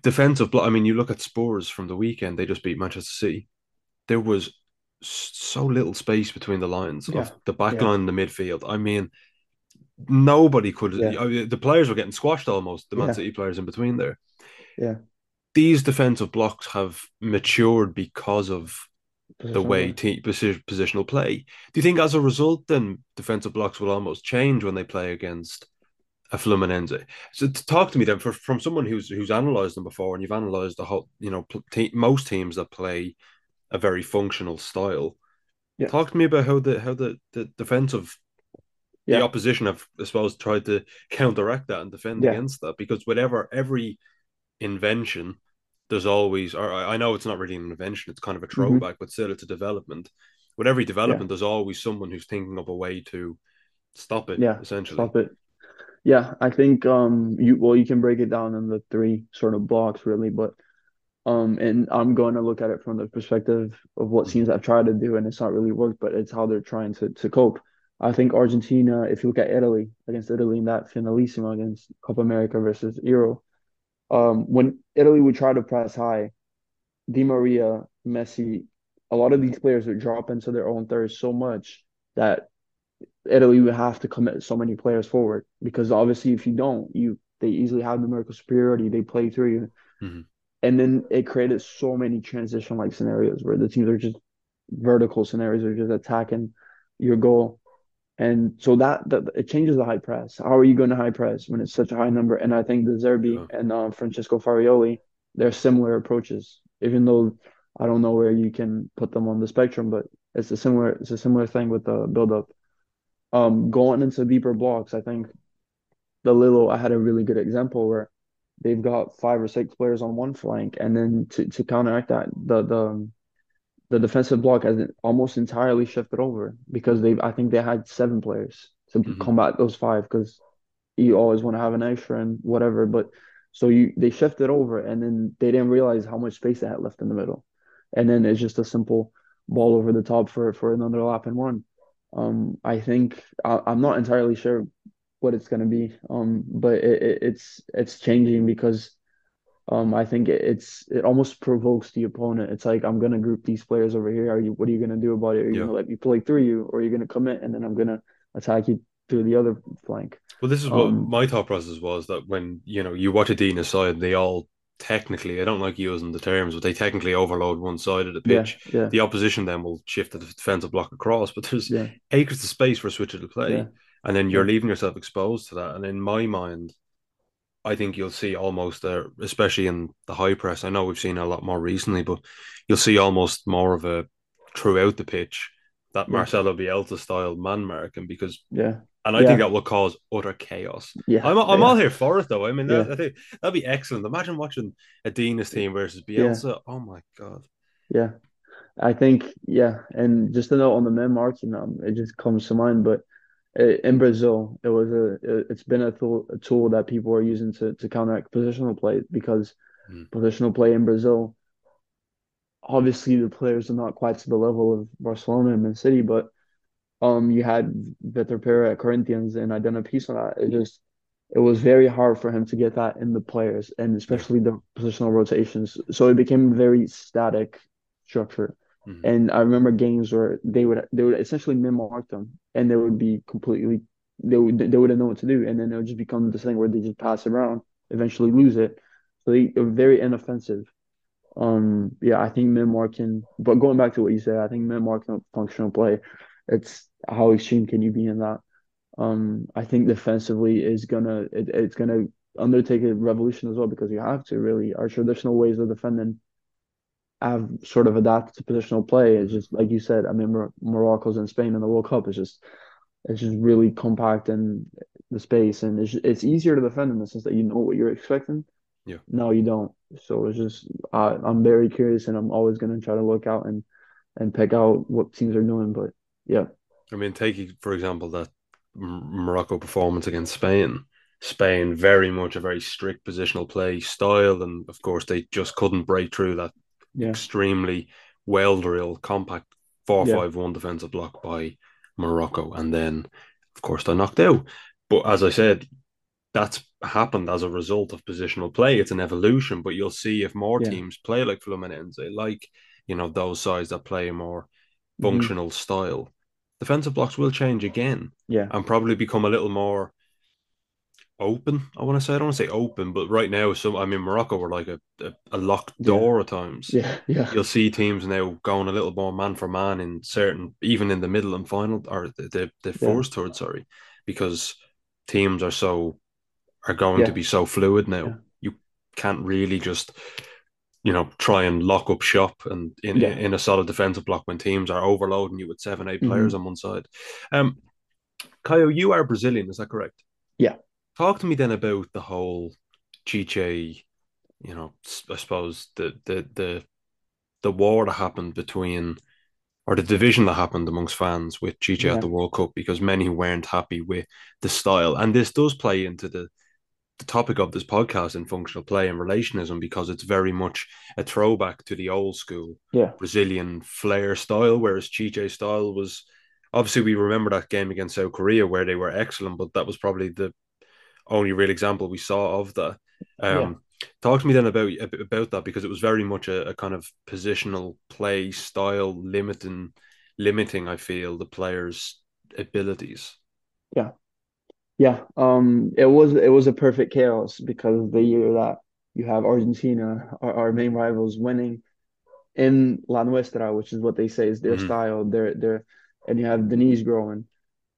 Defensive block. I mean, you look at Spurs from the weekend; they just beat Manchester City. There was so little space between the lines yeah, of the back yeah, line and the midfield. I mean, nobody could. yeah, I mean, the players were getting squashed almost. The Man City players in between there. yeah. These defensive blocks have matured because of the way play. te- posi- positional play. Do you think as a result, then defensive blocks will almost change when they play against a Fluminense? So to talk to me then for, from someone who's who's analysed them before and you've analysed the whole, you know, te- most teams that play a very functional style. Yeah, Talk to me about how the how the, the defensive the yeah, opposition have, I suppose, tried to counteract that and defend yeah, against that because whatever every invention there's always, or I know it's not really an invention, it's kind of a hmm throwback, but still it's a development. With every development, there's always someone who's thinking of a way to stop it, yeah. essentially. Stop it. Yeah, I think um you well you can break it down in the three sort of blocks really, but um and I'm going to look at it from the perspective of what teams have tried to do and it's not really worked, but it's how they're trying to to cope. I think Argentina, if you look at Italy against Italy in that finalissimo against Copa America versus Euro, um when Italy would try to press high, Di Maria, Messi, a lot of these players would drop into their own thirds so much that Italy would have to commit so many players forward because obviously if you don't, you they easily have numerical superiority. They play through you, Mhm. And then it created so many transition like scenarios where the teams are just vertical scenarios are just attacking your goal, and so that, that it changes the high press. How are you going to high press when it's such a high number? And I think De Zerbi Yeah. and uh, Francesco Farioli, they're similar approaches, even though I don't know where you can put them on the spectrum, but it's a similar it's a similar thing with the build up. Um, going into deeper blocks, I think the Lillo, I had a really good example where they've got five or six players on one flank, and then to, to counteract that, the the the defensive block has almost entirely shifted over because they I think they had seven players to Mhm. combat those five because you always want to have an extra and whatever. But so you they shifted over and then they didn't realize how much space they had left in the middle. And then it's just a simple ball over the top for for another lap and one. Um, I think I, I'm not entirely sure what it's going to be. Um, but it, it, it's it's changing because um, I think it, it's it almost provokes the opponent. It's like I'm gonna group these players over here. Are you? What are you gonna do about it? Are you Yeah. gonna let me play through you, or are you gonna commit and then I'm gonna attack you through the other flank? Well, this is what Um, my thought process was that when, you know, you watch a Diniz side, they all technically, I don't like using the terms, but they technically overload one side of the pitch. yeah, The opposition then will shift the defensive block across, but there's yeah, acres of space for a switch yeah, play. And then you're leaving yourself exposed to that. And in my mind, I think you'll see almost, uh, especially in the high press. I know we've seen a lot more recently, but you'll see almost more of a throughout the pitch that yeah, Marcelo Bielsa style man marking because yeah, and I think that will cause utter chaos. yeah, I'm I'm all here for it though. I mean, yeah, that, I think that'd be excellent. Imagine watching a Diniz team versus yeah, Bielsa. Oh my god. yeah. I think yeah, and just a note on the men marking, um, it just comes to mind, but in Brazil, it was a it- it's been a tool a tool that people are using to to counteract positional play because Mm, positional play in Brazil obviously the players are not quite to the level of Barcelona and Man City, but um you had Vitor Pereira at Corinthians and I done a piece on that. It just it was very hard for him to get that in the players and especially the positional rotations. So it became a very static structure. Mm, And I remember games where they would they would essentially mim-mark them and they would be completely they would they wouldn't know what to do and then it would just become this thing where they just pass around, eventually lose it. So they, are very inoffensive. Um, yeah, I think man marking, but going back to what you said, I think man marking functional play. It's how extreme can you be in that? Um, I think defensively is gonna it, it's gonna undertake a revolution as well because you have to really. Our traditional ways of defending have sort of adapted to positional play. It's just like you said. I mean, Mor Morocco's in Spain in the World Cup. It's just it's just really compact in the space, and it's it's easier to defend in the sense that you know what you're expecting Yeah. no, you don't. So it's just uh, I'm very curious, and I'm always gonna try to look out and and pick out what teams are doing. But yeah, I mean, take for example that Morocco performance against Spain. Spain very much a very strict positional play style, and of course they just couldn't break through that yeah, extremely well drilled, compact four yeah, five one defensive block by Morocco, and then of course they're knocked out. But as I said, that's happened as a result of positional play. It's an evolution, but you'll see if more yeah, teams play like Fluminense, like you know those sides that play a more hmm functional style, defensive blocks will change again yeah, and probably become a little more open. I want to say I don't want to say open, but right now, some I mean Morocco were like a, a, a locked yeah, door at times. yeah, yeah, You'll see teams now going a little more man for man in certain, even in the middle and final or the the, the yeah, first third, sorry, because teams are so are going to be so fluid yeah, now. You can't really just you know try and lock up shop and in yeah. in a solid defensive block when teams are overloading you with seven eight players hmm on one side. Um, Caio, you are Brazilian, is that correct? Yeah. Talk to me then about the whole Tite you know, I suppose the the the the war that happened between or the division that happened amongst fans with Tite Yeah. at the World Cup because many weren't happy with the style. And this does play into the the topic of this podcast in functional play and relationism because it's very much a throwback to the old school Yeah. Brazilian flair style, whereas Tite's style was obviously we remember that game against South Korea where they were excellent, but that was probably the only real example we saw of that. Um, Yeah. Talk to me then about about that because it was very much a, a kind of positional play style, limiting limiting. I feel the players' abilities. Yeah. Yeah. Um, it was it was a perfect chaos because the year that you have Argentina, our, our main rivals, winning in La Nuestra, which is what they say is their Mhm. style. They're they're and you have Diniz growing.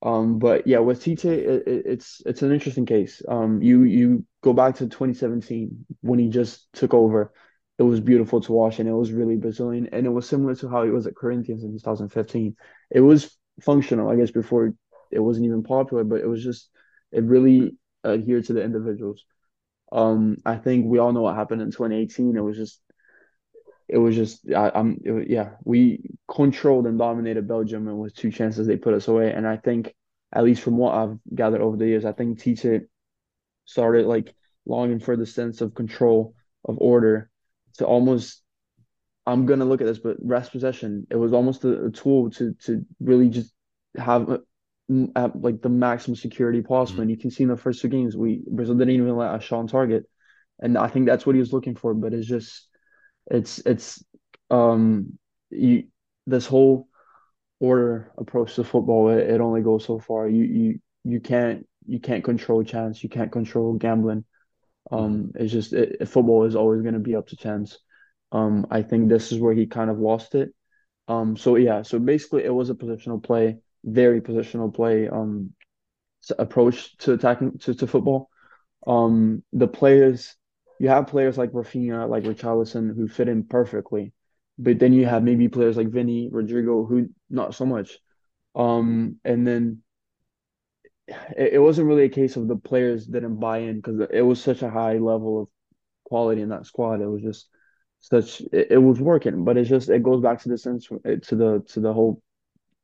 Um, but yeah, with Tite, it, it- it's it's an interesting case. Um, you you go back to 2017 when he just took over. It was beautiful to watch, and it was really Brazilian, and it was similar to how it was at Corinthians in 2015. It was functional, I guess, before it wasn't even popular, but it was just it really adhered to the individuals. Um, I think we all know what happened in 2018. It was just it was just I, I'm it, yeah we controlled and dominated Belgium and with two chances they put us away. And I think at least from what I've gathered over the years I think Tite started like longing for the sense of control of order to almost I'm gonna look at this but rest possession. It was almost a, a tool to to really just have, uh, m- have like the maximum security possible. Mhm. and you can see in the first two games we Brazil didn't even let a shot on target. And I think that's what he was looking for but it's just it's it's um you this whole order approach to football it, it only goes so far. You you you can't you can't control chance. You can't control gambling. Um, it's just it, football is always going to be up to chance. Um, I think this is where he kind of lost it. Um, so yeah, so basically it was a positional play, very positional play. Um, approach to attacking to, to football. Um, the players, you have players like Rafinha, like Richarlison, who fit in perfectly, but then you have maybe players like Vinny, Rodrigo, who not so much. Um, and then it, it wasn't really a case of the players didn't buy in because it was such a high level of quality in that squad. It was just such it, it was working, but it's just it goes back to the sense to the to the whole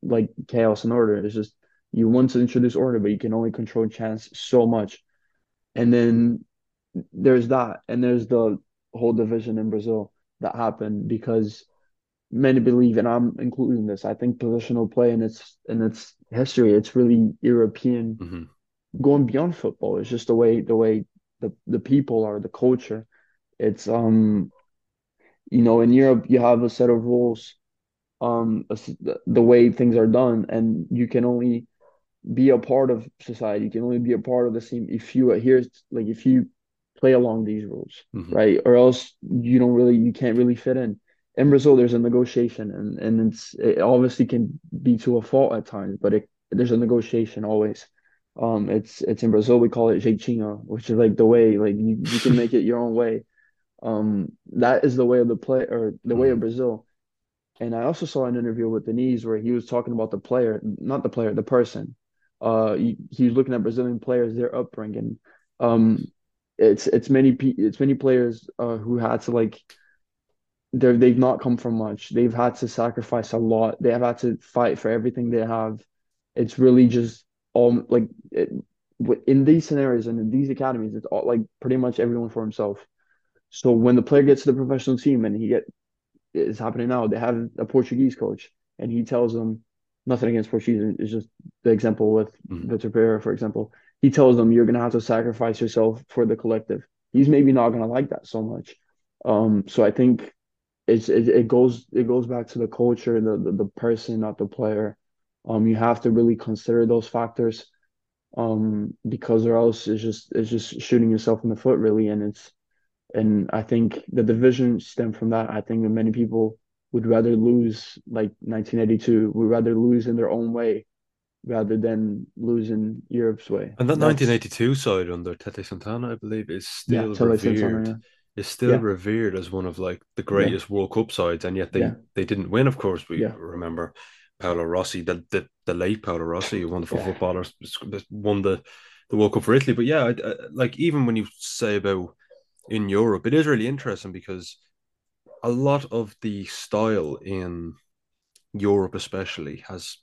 like chaos and order. It's just you want to introduce order, but you can only control chance so much. And then there's that, and there's the whole division in Brazil that happened because many believe, and I'm including this, I think positional play in its in its history, it's really European, hmm going beyond football. It's just the way the way the the people are, the culture. It's um, you know, in Europe you have a set of rules, um, the the way things are done, and you can only be a part of society. You can only be a part of the team if you adhere, like if you play along these rules, hmm right? Or else you don't really, you can't really fit in. In Brazil, there's a negotiation, and and it's it obviously can be to a fault at times, but it there's a negotiation always. Um, it's it's in Brazil we call it jeitinho, which is like the way, like you, you can make it your own way. Um, that is the way of the play or the way of hmm Brazil. And I also saw an interview with Diniz where he was talking about the player, not the player, the person. Uh, he, he was looking at Brazilian players, their upbringing. Um, it's it's many it's many players uh who had to like they're they've not come from much. They've had to sacrifice a lot. They have had to fight for everything they have. It's really just all like it, in these scenarios and in these academies, it's all like pretty much everyone for himself. So when the player gets to the professional team and he get it's happening now. They have a Portuguese coach, and he tells them nothing against Portuguese. It's just the example with hmm Vitor Pereira, for example. He tells them you're gonna have to sacrifice yourself for the collective. He's maybe not gonna like that so much. Um, so I think it's it, it goes it goes back to the culture, the, the the person, not the player. Um, you have to really consider those factors. Um, because or else it's just it's just shooting yourself in the foot really, and it's and I think the division stemmed from that. I think that many people would rather lose like 1982, would rather lose in their own way rather than losing Europe's way. And that That's 1982 side under Telê Santana, I believe, is yeah, still Santana. revered. Is still Yeah, revered as one of like the yeah, greatest World Cup sides, and yet they yeah, they didn't win. Of course, we yeah, remember Paolo Rossi, the the, the late Paolo Rossi, a wonderful yeah, footballer, won the the World Cup for Italy. But yeah, I, I, like even when you say about in Europe, it is really interesting because a lot of the style in Europe, especially, has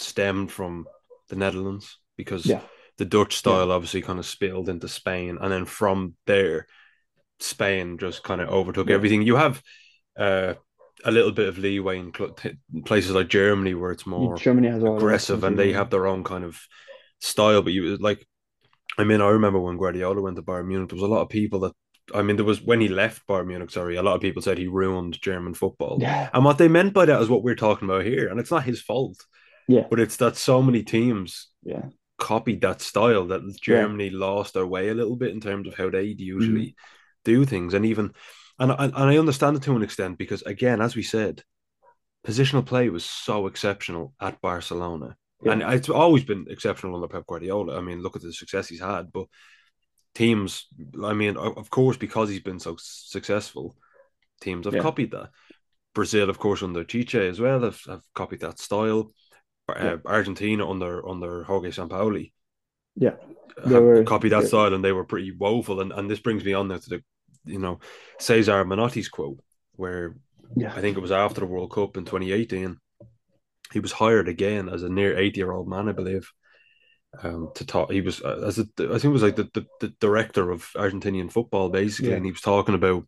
stemmed from the Netherlands because Yeah, the Dutch yeah, style obviously kind of spilled into Spain, and then from there, Spain just kind of overtook yeah. everything. You have uh, a little bit of leeway in cl- places like Germany where it's more Germany has a lot of aggressive and they have their own kind of style. But you like, I mean, I remember when Guardiola went to Bayern Munich, there was a lot of people that. I mean, there was when he left Bayern Munich. Sorry, a lot of people said he ruined German football, Yeah, and what they meant by that is what we're talking about here, and it's not his fault, yeah, but it's that so many teams yeah, copied that style that yeah. Germany lost their way a little bit in terms of how they hmm usually do things, and even and and, and I understand it to an extent because again, as we said, positional play was so exceptional at Barcelona, and it's always been exceptional under Pep Guardiola. I mean, look at the success he's had, but teams, I mean, of course, because he's been so successful, teams have Yeah. copied that. Brazil, of course, under Tite as well, have, have copied that style. Yeah. Uh, Argentina under under Jorge Sampaoli Yeah. They were copied that they, style and they were pretty woeful. And, and this brings me on now to the, you know, Cesar Menotti's quote, where yeah. I think it was after the World Cup in 2018. He was hired again as a near 80 year old man, I believe, um, to talk. He was, uh, as a, I think it was like the, the, the director of Argentinian football, basically. Yeah. And he was talking about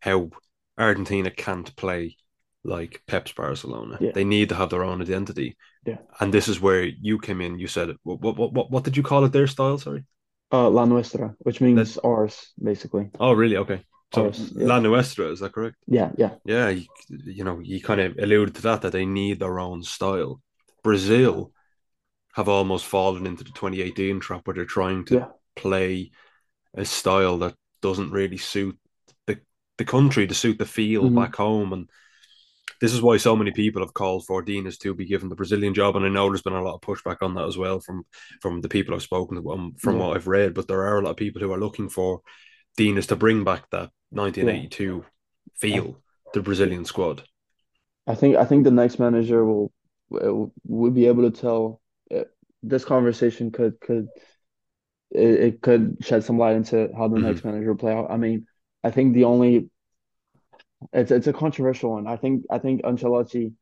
how Argentina can't play like Pep's Barcelona. Yeah. They need to have their own identity. Yeah. And this is where you came in. You said, what, what, what, what did you call it? Their style? Sorry. Uh, La Nuestra, which means That's... ours, basically. Oh, really? Okay. So Ours, yeah. La Nuestra, is that correct? Yeah, yeah, Yeah, you, you know, you kind of alluded to that, that they need their own style. Brazil have almost fallen into the 2018 trap where they're trying to yeah, play a style that doesn't really suit the, the country, to suit the feel Mhm. back home. And this is why so many people have called for Diniz to be given the Brazilian job. And I know there's been a lot of pushback on that as well from from the people I've spoken to, um, from Yeah. what I've read. But there are a lot of people who are looking for Diniz to bring back that 1982 feel to the Brazilian squad. I think I think the next manager will will, be able to tell. Uh, this conversation could could it, it could shed some light into how the Mhm. next manager will play out. I mean, I think the only it's it's a controversial one. I think I think Ancelotti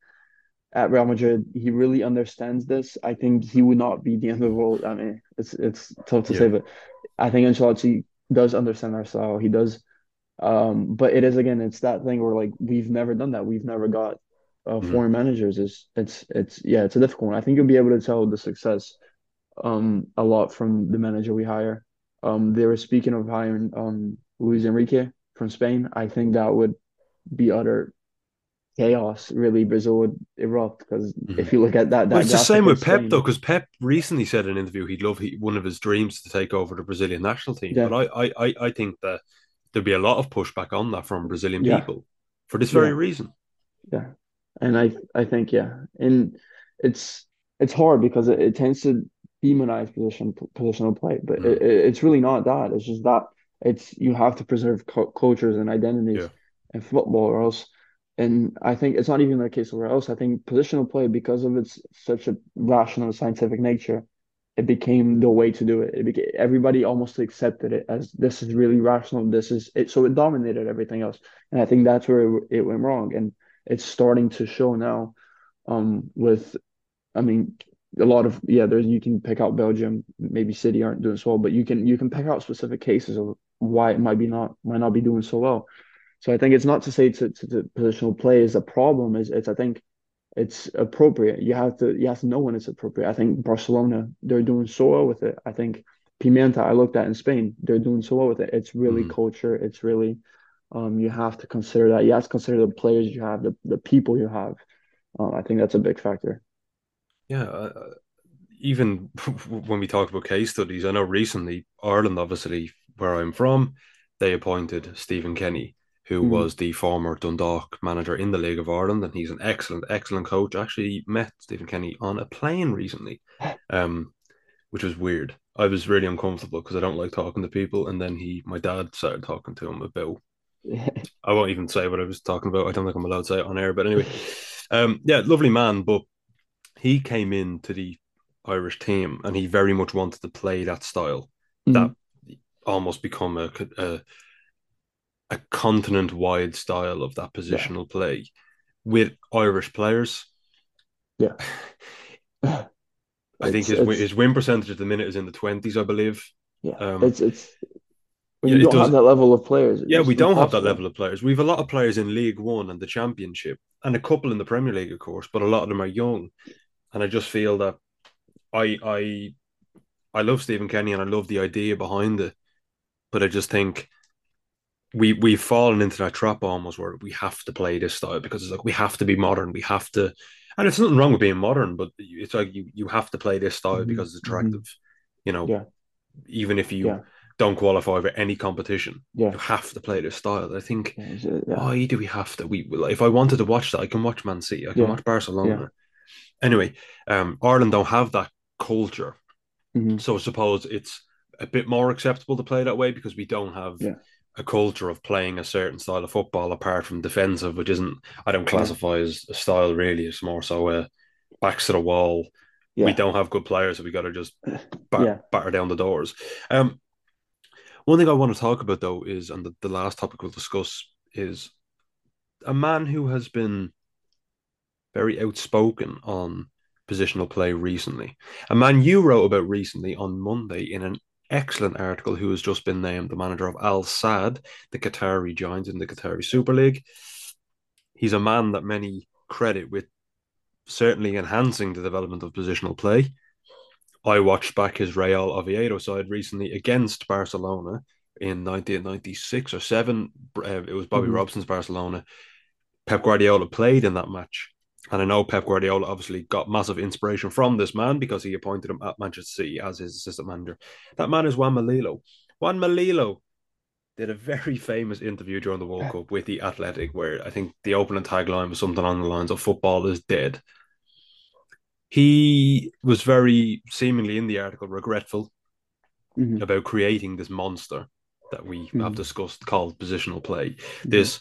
at Real Madrid, he really understands this. I think he would not be the end of the world. I mean, it's it's tough to Yeah. say, but I think Ancelotti does understand our style. He does. Um, but it is again, it's that thing where like we've never done that. We've never got uh, Mhm. foreign managers. It's it's it's yeah, it's a difficult one. I think you'll be able to tell the success um a lot from the manager we hire. Um, they were speaking of hiring um Luis Enrique from Spain. I think that would be utter chaos. Really, Brazil would erupt because if you look at that, Well, it's the same with Pep Spain, though, because Pep recently said in an interview he'd love he, one of his dreams to take over the Brazilian national team. Yeah. But I, I, I, I think that there'd be a lot of pushback on that from Brazilian Yeah. people for this very Yeah. reason. Yeah, and I I think yeah, and it's it's hard because it, it tends to demonize position positional play, but Mhm. it, it- it's really not that. It's just that it's you have to preserve cu- cultures and identities Yeah. In football, or else. And I think it's not even the case where else. I think positional play, because of its such a rational scientific nature, it became the way to do it. It became everybody almost accepted it as this is really rational. This is it. So it dominated everything else. And I think that's where it, it went wrong. And it's starting to show now um with I mean a lot of yeah there's you can pick out Belgium maybe City aren't doing so well but you can you can pick out specific cases of why it might be not might not be doing so well so I think it's not to say to, to, to positional play is a problem is it's I think it's appropriate you have to you have to know when it's appropriate I think Barcelona they're doing so well with it I think Pimienta I looked at in Spain they're doing so well with it it's really Mhm. culture it's really um, you have to consider that. You have to consider the players you have, the, the people you have. Um, I think that's a big factor. Yeah, uh, even (laughs) when we talk about case studies, I know recently Ireland, obviously where I'm from, they appointed Stephen Kenny, who Mhm. was the former Dundalk manager in the League of Ireland, and he's an excellent, excellent coach. I actually met Stephen Kenny on a plane recently, um, which was weird. I was really uncomfortable because I don't like talking to people, and then he, my dad, started talking to him about. (laughs) I won't even say what I was talking about. I don't think I'm allowed to say it on air, but anyway, um, yeah, lovely man, but he came in to the Irish team and he very much wanted to play that style, Mhm. that almost become a, a a continent wide style of that Yeah. positional play with Irish players. Yeah. I think his win- his win percentage at the minute is in the twenties, I believe. yeah. Um, It's it's when you don't does. have that level of players, Yeah, we don't have that level of players. We've a lot of players in League One and the Championship, and a couple in the Premier League, of course, but a lot of them are young. And I just feel that I I I love Stephen Kenny and I love the idea behind it, but I just think we we've fallen into that trap almost where we have to play this style because it's like we have to be modern, we have to, and it's nothing wrong with being modern, but it's like you you have to play this style Mhm, because it's mhm. attractive, you know. Yeah. Even if you Yeah. don't qualify for any competition, Yeah. you have to play this style. I think Yeah, why do we have to? We like, if I wanted to watch that, I can watch Man City, I can watch Barcelona. Anyway, um, Ireland don't have that culture, Mhm. so I suppose it's a bit more acceptable to play that way because we don't have Yeah. A culture of playing a certain style of football apart from defensive, which isn't I don't classify as a style really. It's more so uh, backs to the wall. We don't have good players, so we got to just (sighs) bat- Yeah. batter down the doors. Um, one thing I want to talk about though is, and the, the last topic we'll discuss is a man who has been very outspoken on positional play recently. A man you wrote about recently on Monday in an excellent article who has just been named the manager of Al Sadd, the Qatari giant in the Qatari Super League. He's a man that many credit with certainly enhancing the development of positional play. I watched back his Real Oviedo side recently against Barcelona in 1996 or 7. Uh, it was Bobby Mhm. Robson's Barcelona. Pep Guardiola played in that match. And I know Pep Guardiola obviously got massive inspiration from this man because he appointed him at Manchester City as his assistant manager. That man is Juanma Lillo. Juanma Lillo did a very famous interview during the World Cup with the Athletic, where I think the opening tagline was something along the lines of "Football is dead." He was very seemingly in the article regretful Mhm. about creating this monster that we have Mhm. discussed called positional play. Mhm. This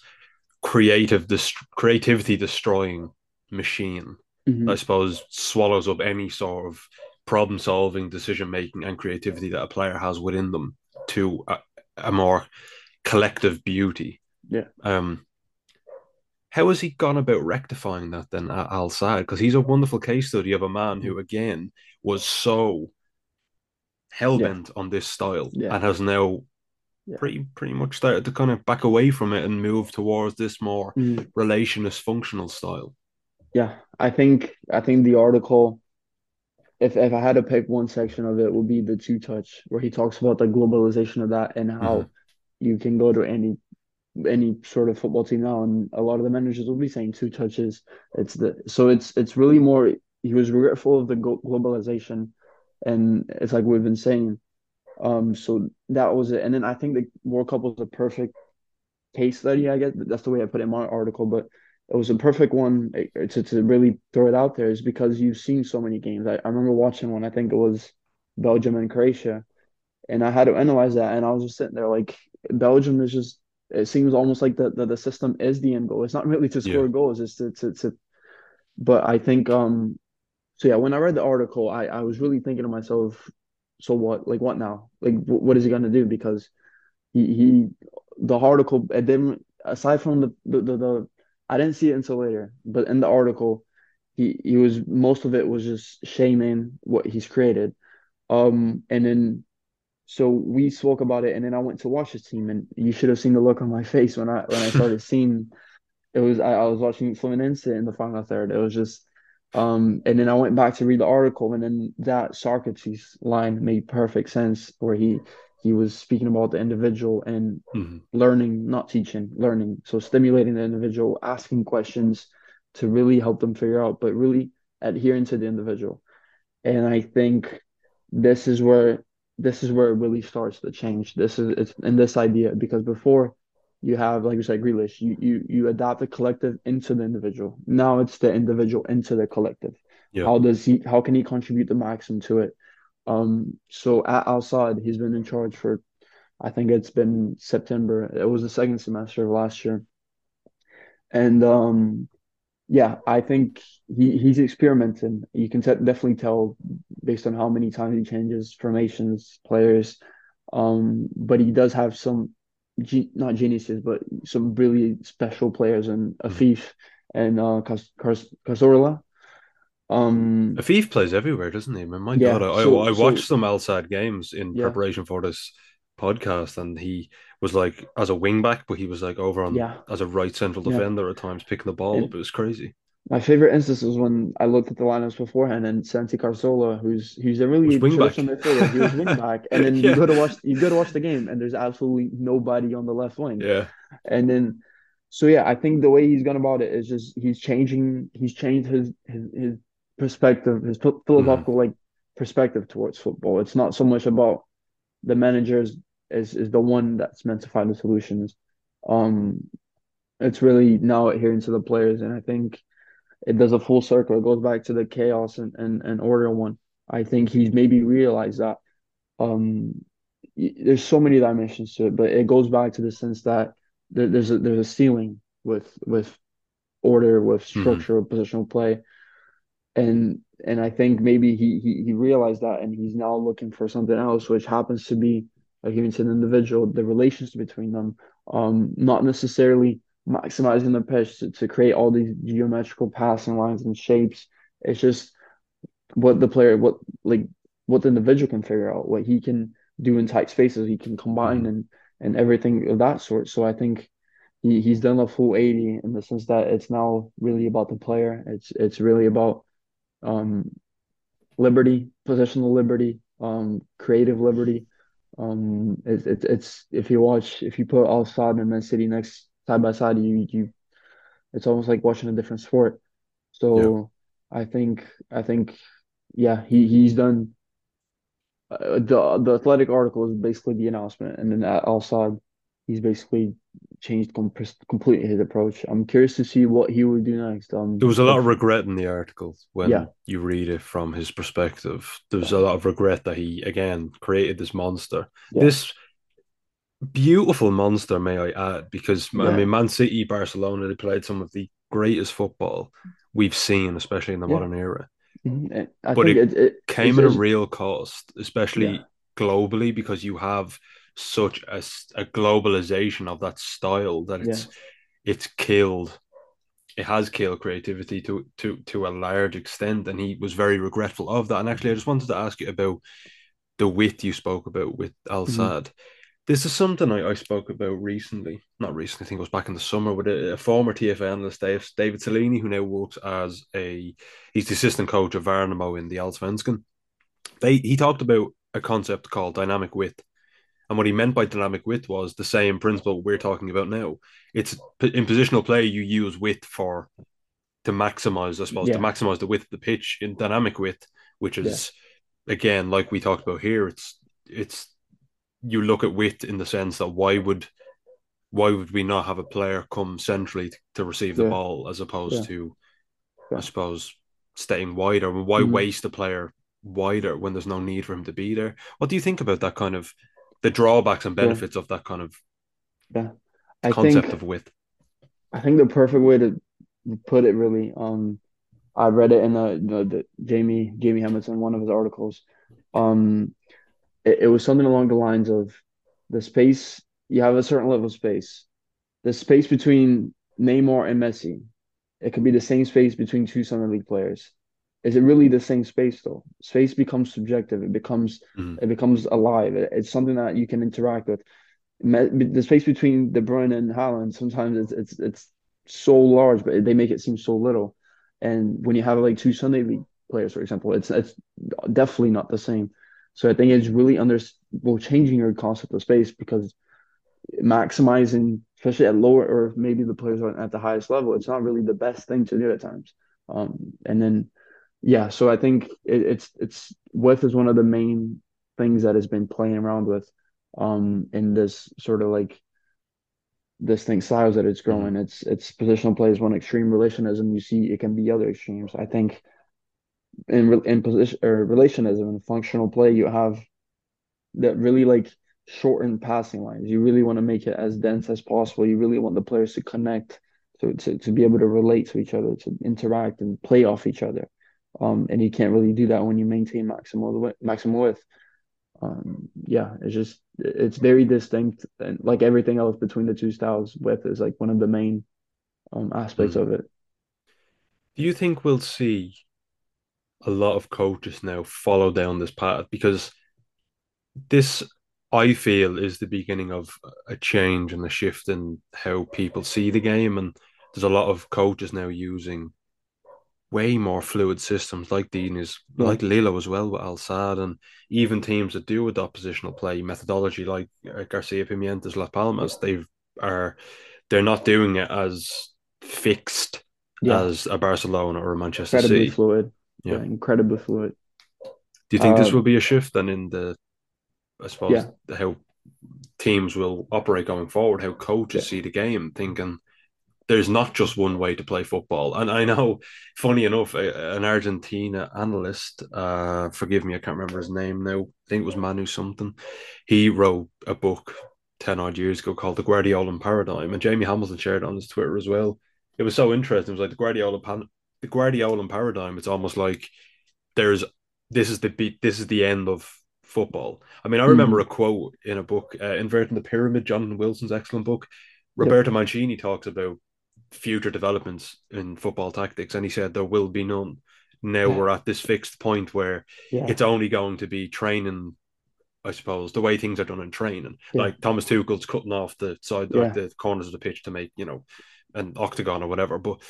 creative, this creativity destroying machine Mhm. I suppose, swallows up any sort of problem solving, decision making, and creativity that a player has within them to a, a more collective beauty. Yeah. Um, how has he gone about rectifying that then, Al Sadd? Because he's a wonderful case study of a man who, again, was so hell bent on this style Yeah. and has now Yeah. pretty pretty much started to kind of back away from it and move towards this more Mhm. relationist functional style. Yeah, I think I think the article, if if I had to pick one section of it, would be the two touch, where he talks about the globalization of that and how Mhm. you can go to any any sort of football team now, and a lot of the managers will be saying two touches. It's the so it's it's really more. He was regretful of the globalization, and it's like we've been saying. Um, so that was it, and then I think the World Cup was a perfect case study. I guess that's the way I put it in my article, but it was a perfect one eh, to, to really throw it out there is because you've seen so many games. I, I remember watching one, I think it was Belgium and Croatia, and I had to analyze that, and I was just sitting there like Belgium is just it seems almost like the the, the system is the end goal. It's not really to score Yeah. goals, it's to, to to but I think um so yeah, when I read the article, I I was really thinking to myself, so what? Like what now? Like wh- what is he gonna do? Because he he the article it didn't aside from the, the, the I didn't see it until later, but in the article he he was most of it was just shaming what he's created. Um and then so we spoke about it and then I went to watch his team and you should have seen the look on my face when I when I started (laughs) seeing it was I, I was watching Fluminense in the final third. It was just um and then I went back to read the article and then that Socrates line made perfect sense where he he was speaking about the individual and Mhm. learning, not teaching, learning. So stimulating the individual, asking questions to really help them figure out, but really adhering to the individual. And I think this is where this is where it really starts to change. This is it's in this idea because before you have, like you said, Grealish, you you you adopt the collective into the individual. Now it's the individual into the collective. Yeah. How does he how can he contribute the maximum to it? Um, so at Al Sadd, he's been in charge for I think it's been September. It was the second semester of last year. And um yeah, I think he he's experimenting. You can te definitely tell based on how many times he changes formations, players. Um, but he does have some not geniuses, but some really special players and Afif and uh Cazorla. Um, Afif plays everywhere, doesn't he? I my yeah, God, I, so, I, watched so, some Al Sadd games in yeah. preparation for this podcast, and he was like as a wing back, but he was like over on yeah. as a right central defender at times, picking the ball up. It was crazy. My favorite instance was when I looked at the lineups beforehand, and Santi Cazorla, who's who's a really traditional midfielder, he was (laughs) wing back, and then you go to watch you go to watch the game, and there's absolutely nobody on the left wing. Yeah, and then so yeah, I think the way he's gone about it is just he's changing, he's changed his his his perspective, his philosophical mm. like perspective towards football. It's not so much about the managers is is the one that's meant to find the solutions. Um, it's really now adhering to the players, and I think it does a full circle. It goes back to the chaos and, and, and order one. I think he's maybe realized that um, there's so many dimensions to it, but it goes back to the sense that there's a there's a ceiling with with order, with mm-hmm. structure, mm-hmm. positional play, and and I think maybe he, he he realized that, and he's now looking for something else, which happens to be like even to an individual, the relations between them, um, not necessarily maximizing the pitch to, to create all these geometrical passing lines and shapes. It's just what the player, what like what the individual can figure out, what he can do in tight spaces, he can combine and and everything of that sort. So I think he, he's done a full 80 in the sense that it's now really about the player. It's it's really about um liberty, positional liberty, um, creative liberty. Um, it's it's it's if you watch if you put Al Sadd and Man City next side by side, you you it's almost like watching a different sport. So yeah. I think I think yeah, he he's done uh, the the athletic article is basically the announcement, and then Al Sadd, he's basically changed com- completely his approach. I'm curious to see what he would do next. Um, there was a lot of regret in the article when yeah. you read it from his perspective. There's a lot of regret that he again created this monster. Yeah. This beautiful monster, may I add, because yeah. I mean, Man City, Barcelona, they played some of the greatest football we've seen, especially in the modern era. Mm-hmm. but it, it, it, came at a real cost, especially globally, because you have such a, a globalization of that style that it's it's killed. It has killed creativity to to to a large extent, and he was very regretful of that. And actually, I just wanted to ask you about the wit you spoke about with Al Sadd Mm-hmm this is something I, I spoke about recently. Not recently, I think it was back in the summer with a, a former TFA analyst, David Cellini, who now works as a he's the assistant coach of Värnamo in the Allsvenskan. They he talked about a concept called dynamic width. And what he meant by dynamic width was the same principle we're talking about now. It's in positional play, you use width for to maximize, I suppose, yeah. to maximize the width of the pitch in dynamic width, which is yeah. again, like we talked about here, it's it's you look at width in the sense that why would why would we not have a player come centrally to, to receive the yeah. ball as opposed to. I suppose staying wider? Why mm waste a player wider when there's no need for him to be there? What do you think about that kind of the drawbacks and benefits of that kind of yeah. I concept think, of width? I think the perfect way to put it really um I read it in the, the, the Jamie Jamie Hamilton one of his articles um it, it was something along the lines of the space you have a certain level of space. The space between Neymar and Messi, it could be the same space between two Summer League players. Is it really the same space though? Space becomes subjective. It becomes mm-hmm. it becomes alive. It, it's something that you can interact with. The space between De Bruyne and Haaland sometimes it's it's it's so large, but they make it seem so little. And when you have like two Sunday League players, for example, it's it's definitely not the same. So I think it's really under well changing your concept of space because maximizing, especially at lower or maybe the players aren't at the highest level, it's not really the best thing to do at times. Um, and then yeah, so I think it, it's it's width is one of the main things that has been playing around with um in this sort of like this thing styles that it's growing. Mm-hmm. It's it's positional play is one extreme relationism. You see it can be other extremes. I think in in position or relationism and functional play, you have that really like shortened passing lines. You really want to make it as dense as possible. You really want the players to connect, to to, to be able to relate to each other, to interact and play off each other. Um, and you can't really do that when you maintain maximal maximal width. Um, yeah, it's just it's very distinct and like everything else between the two styles, width is like one of the main um aspects Mm. of it. Do you think we'll see a lot of coaches now follow down this path? Because this, I feel, is the beginning of a change and a shift in how people see the game. And there's a lot of coaches now using way more fluid systems like Diniz Yeah, like Lillo as well with Al Sadd and even teams that do adopt positional play methodology like uh, Garcia Pimienta's Las yeah, Palmas they are they're not doing it as fixed yeah. as a Barcelona or a Manchester Incredibly City. fluid. Yeah. Yeah, incredibly fluid. Do you think this will Um, be a shift then in the I suppose yeah, how teams will operate going forward, how coaches see the game, thinking there's not just one way to play football. And I know, funny enough, a, an Argentina analyst, uh, forgive me, I can't remember his name now. I think it was Manu something. He wrote a book 10 odd years ago called The Guardiolan Paradigm. And Jamie Hamilton shared it on his Twitter as well. It was so interesting. It was like the Guardiola pan- the Guardiolan paradigm. It's almost like there's this is the beat this is the end of football. I mean, I remember mhm, a quote in a book, uh, Inverting the Pyramid, Jonathan Wilson's excellent book. yep, Roberto Mancini talks about future developments in football tactics, and he said there will be none. Now yeah, we're at this fixed point where yeah, it's only going to be training, I suppose, the way things are done in training. yeah, Like Thomas Tuchel's cutting off the side, like the corners of the pitch to make, you know, an octagon or whatever. But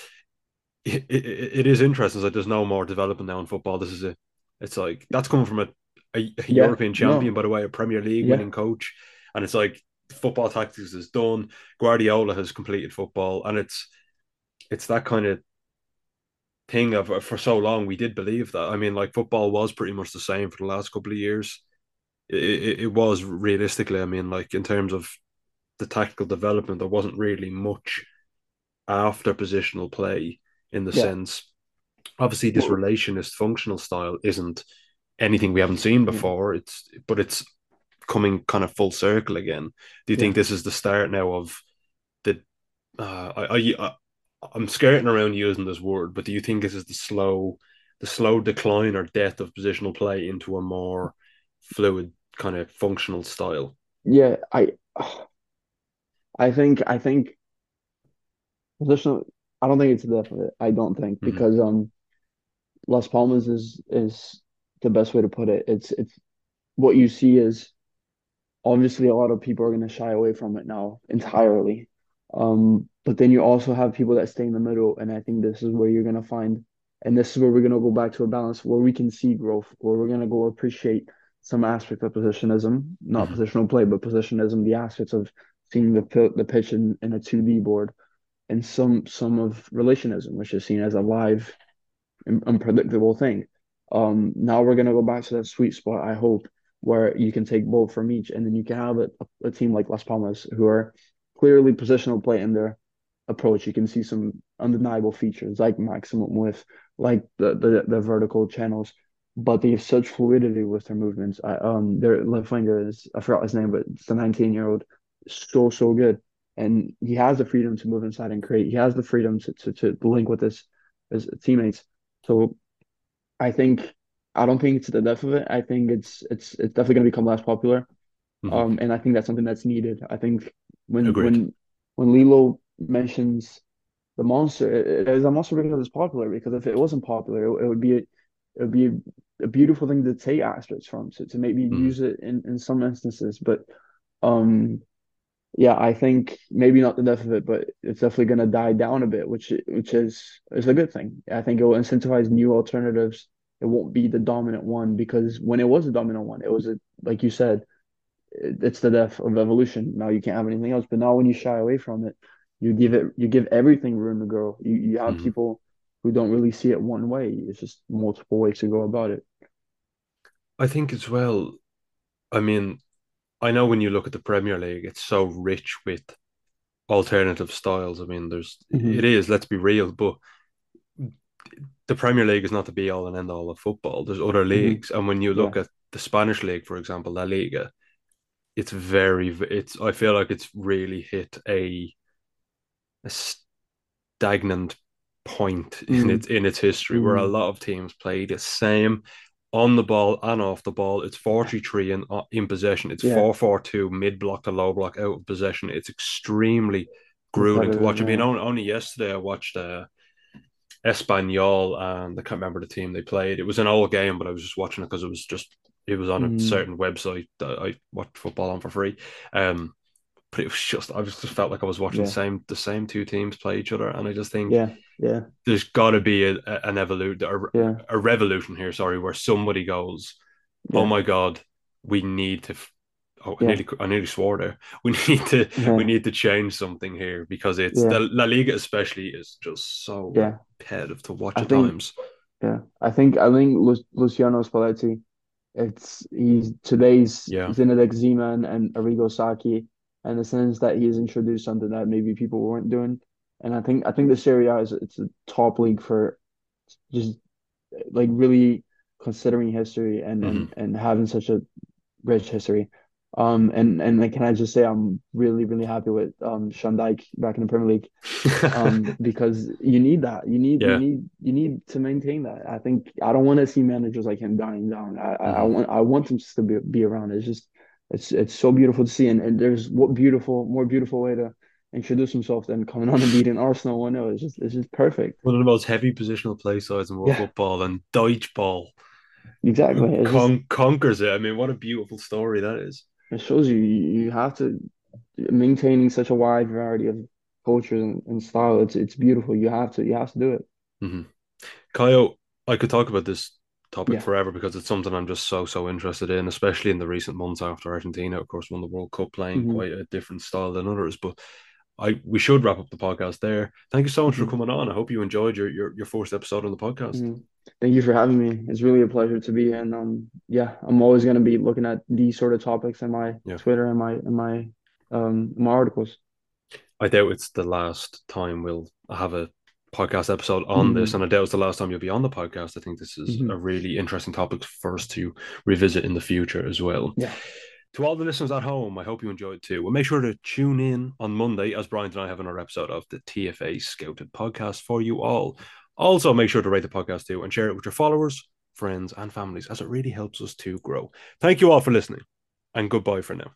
it, it, it is interesting that there's no more development now in football. This is a, it's like that's coming from a, a, a. European champion, No, by the way, a Premier League winning coach, and it's like football tactics is done. Guardiola has completed football, and it's it's that kind of thing of for so long we did believe that. I mean, like football was pretty much the same for the last couple of years. It, it, it was realistically, I mean, like in terms of the tactical development, there wasn't really much after positional play in the yeah. sense. Obviously, this relationist functional style isn't anything we haven't seen before. It's but it's coming kind of full circle again. Do you yeah. think this is the start now of the? Uh, I, I I'm skirting around using this word, but do you think this is the slow, the slow decline or death of positional play into a more fluid kind of functional style? Yeah, I I think I think positional I don't think it's a definite. I don't think Mm-hmm. because um Las Palmas is is the best way to put it. It's it's what you see is obviously a lot of people are going to shy away from it now entirely. Um, but then you also have people that stay in the middle, and I think this is where you're going to find, and this is where we're going to go back to a balance where we can see growth, where we're going to go appreciate some aspect of positionism, not Mm-hmm. positional play, but positionism, the aspects of seeing the the pitch in, in a 2D board, and some some of relationism, which is seen as a live unpredictable thing. Um, now we're gonna go back to that sweet spot, I hope, where you can take both from each, and then you can have a, a team like Las Palmas who are clearly positional play in their approach. You can see some undeniable features like maximum width, like the the, the vertical channels, but they have such fluidity with their movements. I, um, their left winger is I forgot his name, but it's the 19 year old, so so good, and he has the freedom to move inside and create. He has the freedom to to, to link with his his teammates. So I think I don't think it's the death of it. I think it's it's it's definitely going to become less popular. Mm-hmm. Um, and I think that's something that's needed. I think when Agreed. when when Lillo mentions the monster, it, it is a monster because it's popular. Because if it wasn't popular, it, it would be a, it would be a, a beautiful thing to take aspects from, to to maybe Mm-hmm. use it in in some instances. But um, yeah, I think maybe not the death of it, but it's definitely going to die down a bit, which which is is a good thing. I think it will incentivize new alternatives. It won't be the dominant one because when it was a dominant one, it was a like you said, it, it's the death of evolution. Now you can't have anything else. But now when you shy away from it, you give it you give everything room to grow. You you have Mm-hmm. people who don't really see it one way. It's just multiple ways to go about it. I think as well. I mean, I know when you look at the Premier League, it's so rich with alternative styles. I mean, there's it hmm is. Let's be real, but the Premier League is not the be all and end all of football. There's other hmm leagues, and when you Yeah. look at the Spanish league, for example, La Liga, it's very. It's. I feel like it's really hit a, a stagnant point in mm its in its history where a hmm lot of teams play the same. on the ball and off the ball. It's 4-3 in uh, in possession. It's Yeah. 4-4-2 mid block to low block out of possession. It's extremely grueling to watch. I mean, only, only yesterday I watched uh, Espanyol and I can't remember the team they played. It was an old game, but I was just watching it because it was just it was on a Mm. certain website that I watched football on for free. Um, but it was just I just, felt like I was watching the same the same two teams play each other, and I just think Yeah, yeah, there's got to be a, a- an evolution, a, yeah, a revolution here. Sorry, where somebody goes, yeah. "Oh my god, we need to." f- Oh, I nearly, I nearly swore there. (laughs) We need to, Yeah. we need to change something here because it's Yeah. the La Liga, especially, is just so Yeah. repetitive to watch I at think- times. Yeah, I think I think Lu Luciano Spalletti, it's he's today's Yeah. Zinedine Zidane and Arrigo Sacchi, in the sense that he's introduced something that maybe people weren't doing, and I think I think the Serie A is it's a top league for just like really considering history and and, Mm-hmm. and having such a rich history. Um and and like, can I just say I'm really really happy with um Sean Dyche back in the Premier League um, (laughs) because you need that. You need Yeah. you need you need to maintain that. I think I don't want to see managers like him dying down. I, I, I Mhm. want I want them to be be around. It's just it's it's so beautiful to see, and, and there's what beautiful more beautiful way to introduce himself than coming on and beating Arsenal one 0 It's just it's just perfect. One of the most heavy positional play sides in world Yeah. football, and Dyche ball Exactly. It's just, conquers it. I mean, what a beautiful story that is. It shows you you have to maintaining such a wide variety of cultures and, and style. It's it's beautiful. You have to you have to do it. hmm Kaio, I could talk about this topic Yeah. forever because it's something I'm just so so interested in, especially in the recent months after Argentina, of course, won the World Cup, playing Mhm. quite a different style than others. But I we should wrap up the podcast there. Thank you so much for Mhm. coming on. I hope you enjoyed your your, your first episode on the podcast. Mhm. Thank you for having me. It's really a pleasure to be here. And um, yeah, I'm always gonna be looking at these sort of topics in my Yeah. Twitter and my and my um my articles. I doubt it's the last time we'll have a podcast episode on this, Mhm. and I doubt it's the last time you'll be on the podcast. I think this is Mhm. a really interesting topic for us to revisit in the future as well. Yeah. To all the listeners at home, I hope you enjoyed too. Well, make sure to tune in on Monday as Brian and I have another episode of the TFA Scouted podcast for you all. Also, make sure to rate the podcast too and share it with your followers, friends, and families as it really helps us to grow. Thank you all for listening, and goodbye for now.